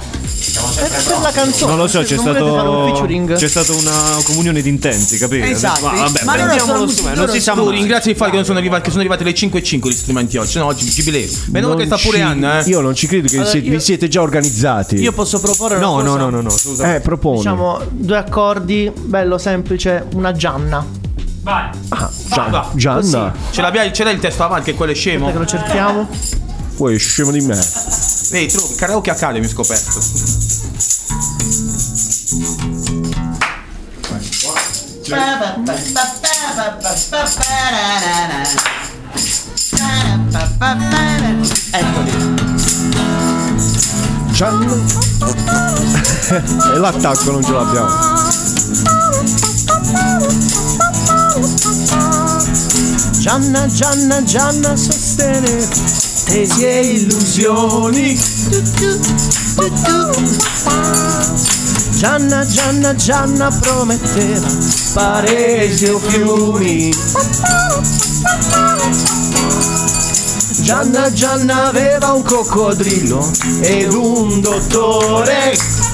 per la canzone. Non lo so, c'è un stato featuring? c'è stata una comunione di intenti, capito? Esatto. Ma vabbè, Ma prendiamo sono lo strumento, non si sa mai. ringrazia il fatto che non sono arrivati, che sono arrivate le 5 e 5 gli strumenti oggi. No, oggi giubileo. Meno che sta pure ci- Anna, eh. io non ci credo che Allora, vi siete già organizzati Io posso proporre una No, cosa? no, no, no, no, assolutamente. eh proponi Diciamo due accordi, bello semplice, una Gianna. Vai. Gia- va. Gianna Ce l'abbiamo, ce l'hai il testo avanti, che quello è scemo. Aspetta che lo cerchiamo. poi scemo di me Ehi, trovi, karaoke Academy ho scoperto. Gianna e l'attacco non ce l'abbiamo Gianna, Gianna, Gianna sostenere tesi e illusioni. Gianna, Gianna, Gianna prometteva paresi o fiumi. Gianna, Gianna aveva un coccodrillo ed un dottore.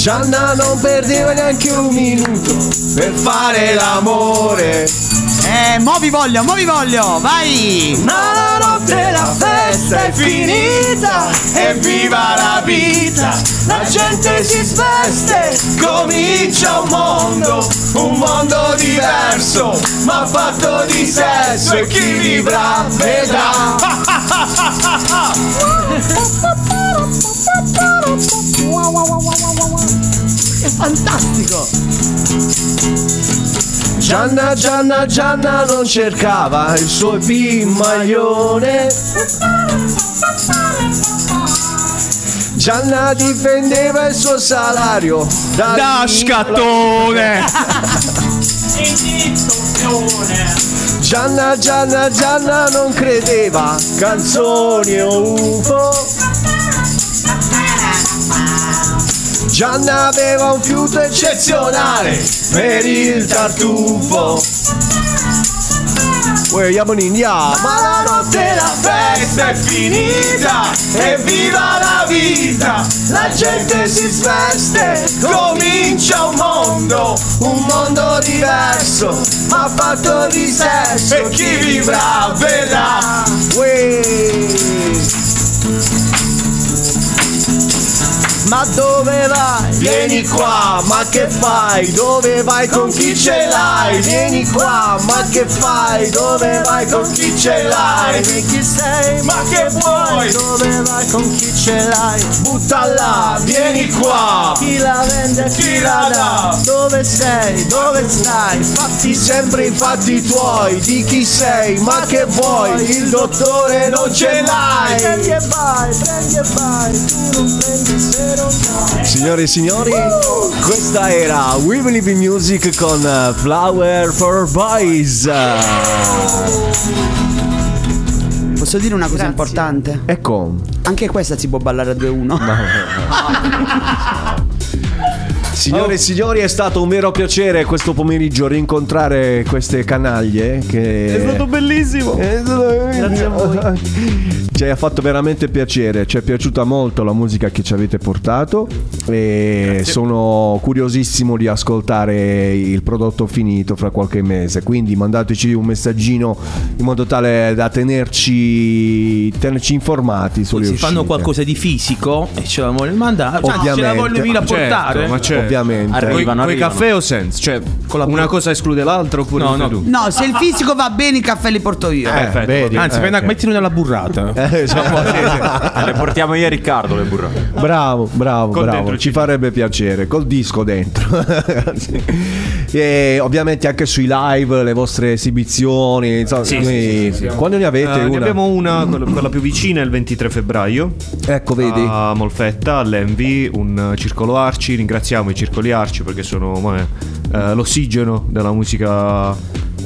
Gianna non perdeva neanche un minuto per fare l'amore. Eh, mo vi voglio, mo vi voglio, vai! Ma la notte la festa è finita, evviva la vita, la gente si sveste, comincia un mondo, un mondo diverso, ma fatto di sesso e chi vivrà vedrà. È fantastico! Gianna, Gianna, Gianna non cercava il suo pimaglione. Gianna difendeva il suo salario da, Da scattone. Gianna, Gianna, Gianna non credeva canzoni o UFO. Gianna aveva un fiuto eccezionale per il tartufo. Uè, Yamonin, ya. Ma la notte la festa è finita e viva la vita La gente si sveste, comincia un mondo Un mondo diverso, ma fatto di sesso E chi vivrà vedrà Ma dove vai? Vieni qua, ma che fai? Dove vai con chi ce l'hai? Vieni qua, ma che fai? Dove vai con chi ce l'hai? E chi sei? Ma che vuoi? Dove vai con chi ce l'hai? Buttala, vieni qua! Chi la vende? Chi la dà? Dove sei? Dove stai? Fatti sempre i fatti tuoi Di chi sei? Ma che vuoi? Il dottore non ce l'hai Prendi e vai, prendi e vai Tu non prendi se non dai Signore e signori, questa era We Believe in Music con eh, Flower for Boys. Posso dire una cosa importante? Ecco. Anche questa si può ballare a 2-1. Signore e signori, è stato un vero piacere questo pomeriggio rincontrare queste canaglie. Che... È stato bellissimo. Grazie a voi. Ci ha fatto veramente piacere, ci è piaciuta molto la musica che ci avete portato e sono curiosissimo di ascoltare il prodotto finito fra qualche mese, quindi mandateci un messaggino in modo tale da tenerci, tenerci informati sulle Se fanno qualcosa di fisico e ce la vogliono mandare, cioè, ce la vogliono venire a portare. Certo, ma certo. Ovviamente. Coi, coi caffè o senza? Cioè, una cosa esclude l'altra oppure No, no. No, se il fisico va bene, i caffè li porto io. Eh, vedi. bene. Anzi, fai una- mettilo nella burrata. Eh, cioè- Le portiamo io e Riccardo le burrate. Bravo, bravo, bravo. Ci farebbe piacere, col disco dentro. E ovviamente anche sui live, le vostre esibizioni. insomma, Sì, noi- sì, sì. Quando ne avete ne una? abbiamo una, quella quella più vicina, il 23 febbraio. Ecco, vedi. A Molfetta, all'Envy, un circolo Arci. Ringraziamo i circoli Arci perché sono eh, l'ossigeno della musica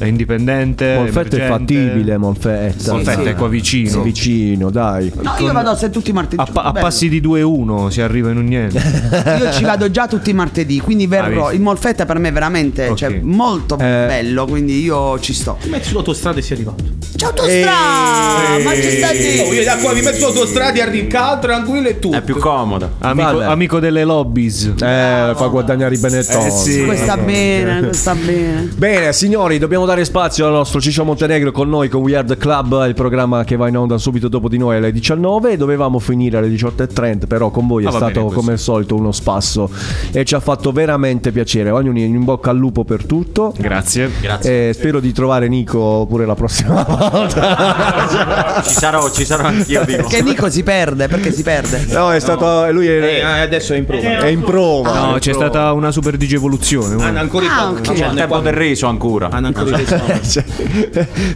indipendente. Molfetta è fattibile, Molfetta. Molfetta è qua vicino. Sì, vicino, dai. No, io vado a sé tutti i martedì. A, pa- a passi di 2-1 si arriva in un niente. Io ci vado già tutti i martedì, quindi verrò. visto. Il Molfetta per me è veramente Ok. cioè, molto bello, quindi io ci sto. Metti sull'autostrada e sei arrivato. Ciao autostrada! Ma ci stai io da qua mi metto sull'autostrada e arrivo tranquillo e tu. È più comoda. Amico, amico delle lobbies. Eh, fa guadagnare i Benetton. Eh, sì. Questa bene, questa bene. Bene, signori, dobbiamo dare spazio al nostro Ciccio Montenegro con noi con We Are the Club, il programma che va in onda subito dopo di noi alle 19. Dovevamo finire alle 18.30, però con voi è Ah, va stato come al solito uno spasso e ci ha fatto veramente piacere. Un in bocca al lupo per tutto. Grazie. E spero di trovare Nico pure la prossima volta. Ci sarò, ci sarò anch'io. Dico. Perché Nico si perde, perché si perde. No, è stato. Lui è, Eh, adesso è in prova. è in prova. No, è in c'è prova. stata una super digievoluzione. Hanno ancora il Ah, tempo. ok. C'è il tempo del reso ancora. Hanno ancora. Cioè,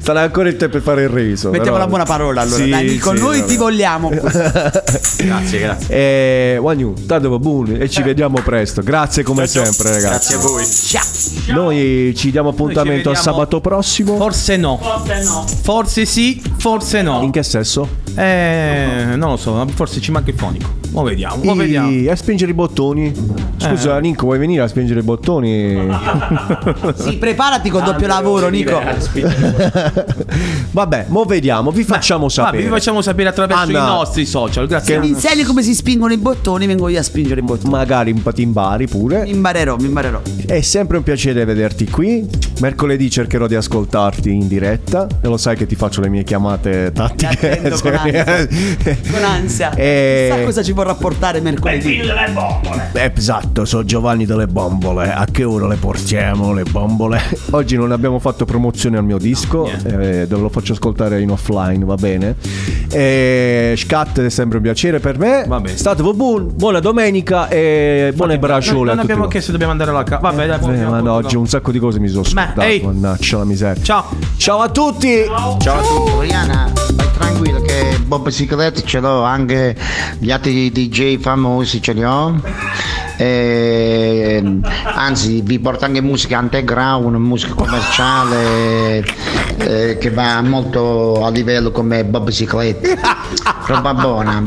Sarà ancora il tempo per fare il reso. Mettiamo però- la buona parola allora. Sì, Dai, Nico, sì, noi vabbè. ti vogliamo. Grazie, grazie. E Wagnu, tanto va bene e ci vediamo presto. Grazie come sempre, ragazzi. Grazie a voi. Noi ci diamo appuntamento Noi a ci vediamo- sabato prossimo. Forse no. Forse sì, forse no. In che senso? Eh, non lo so, forse ci manca il fonico. Mo vediamo, mo vediamo. A spingere i bottoni. Scusa, Eh. Nico, vuoi venire a spingere i bottoni? Sì, preparati con doppio lavoro, Nico. Vabbè, mo vediamo, vi facciamo Vabbè, sapere. vi facciamo sapere attraverso Anna, i nostri social. Grazie. Se mi insegni come si spingono i bottoni, vengo io a spingere i bottoni. Magari un po' ti imbari pure. Mi imbarerò, mi imbarerò. È sempre un piacere vederti qui. Mercoledì cercherò di ascoltarti in diretta. E lo sai che ti faccio le mie chiamate tattiche. con ansia. Con ansia. Eh. Chissà cosa ci vorrà portare mercoledì. Eh, Esatto, sono Giovanni delle bombole. A che ora le portiamo le bombole? Oggi non abbiamo fatto promozione al mio disco, eh, dove lo faccio ascoltare in offline, va bene. Eh, Scat è sempre un piacere per me. Va bene. State buon, buona domenica e buone braciole. Non abbiamo chiesto se dobbiamo andare alla casa. Vabbè, dai, Eh, vogliamo- ma no, oggi un sacco di cose mi sono scordato. ehi. Mannaggia la miseria. Ciao. Ciao a tutti. Ciao a tutti. Oriana, tranquillo che Bob Sicoletti ce l'ho, anche gli altri DJ famosi ce li ho. E, anzi, vi porto anche musica underground, musica commerciale eh, che va molto a livello come Bob Sicoletti. roba buona,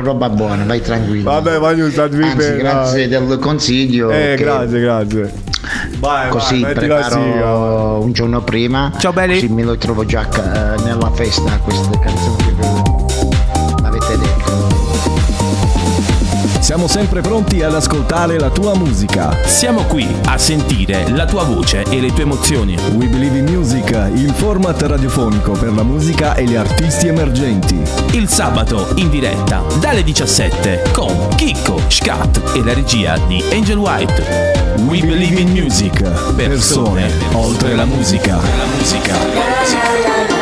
roba buona, vai tranquillo. Vabbè, voglio Anzi, grazie del consiglio. Eh, grazie, grazie. Vai, Così vai, preparo un giorno prima. Ciao, belli. Così me lo trovo già nella festa queste canzoni che vi Siamo sempre pronti ad ascoltare la tua musica. Siamo qui a sentire la tua voce e le tue emozioni. We Believe in Music, il format radiofonico per la musica e gli artisti emergenti. Il sabato in diretta dalle 17 con Chicco, Scat e la regia di Angel White. We Believe in Music. Persone oltre la musica. La musica.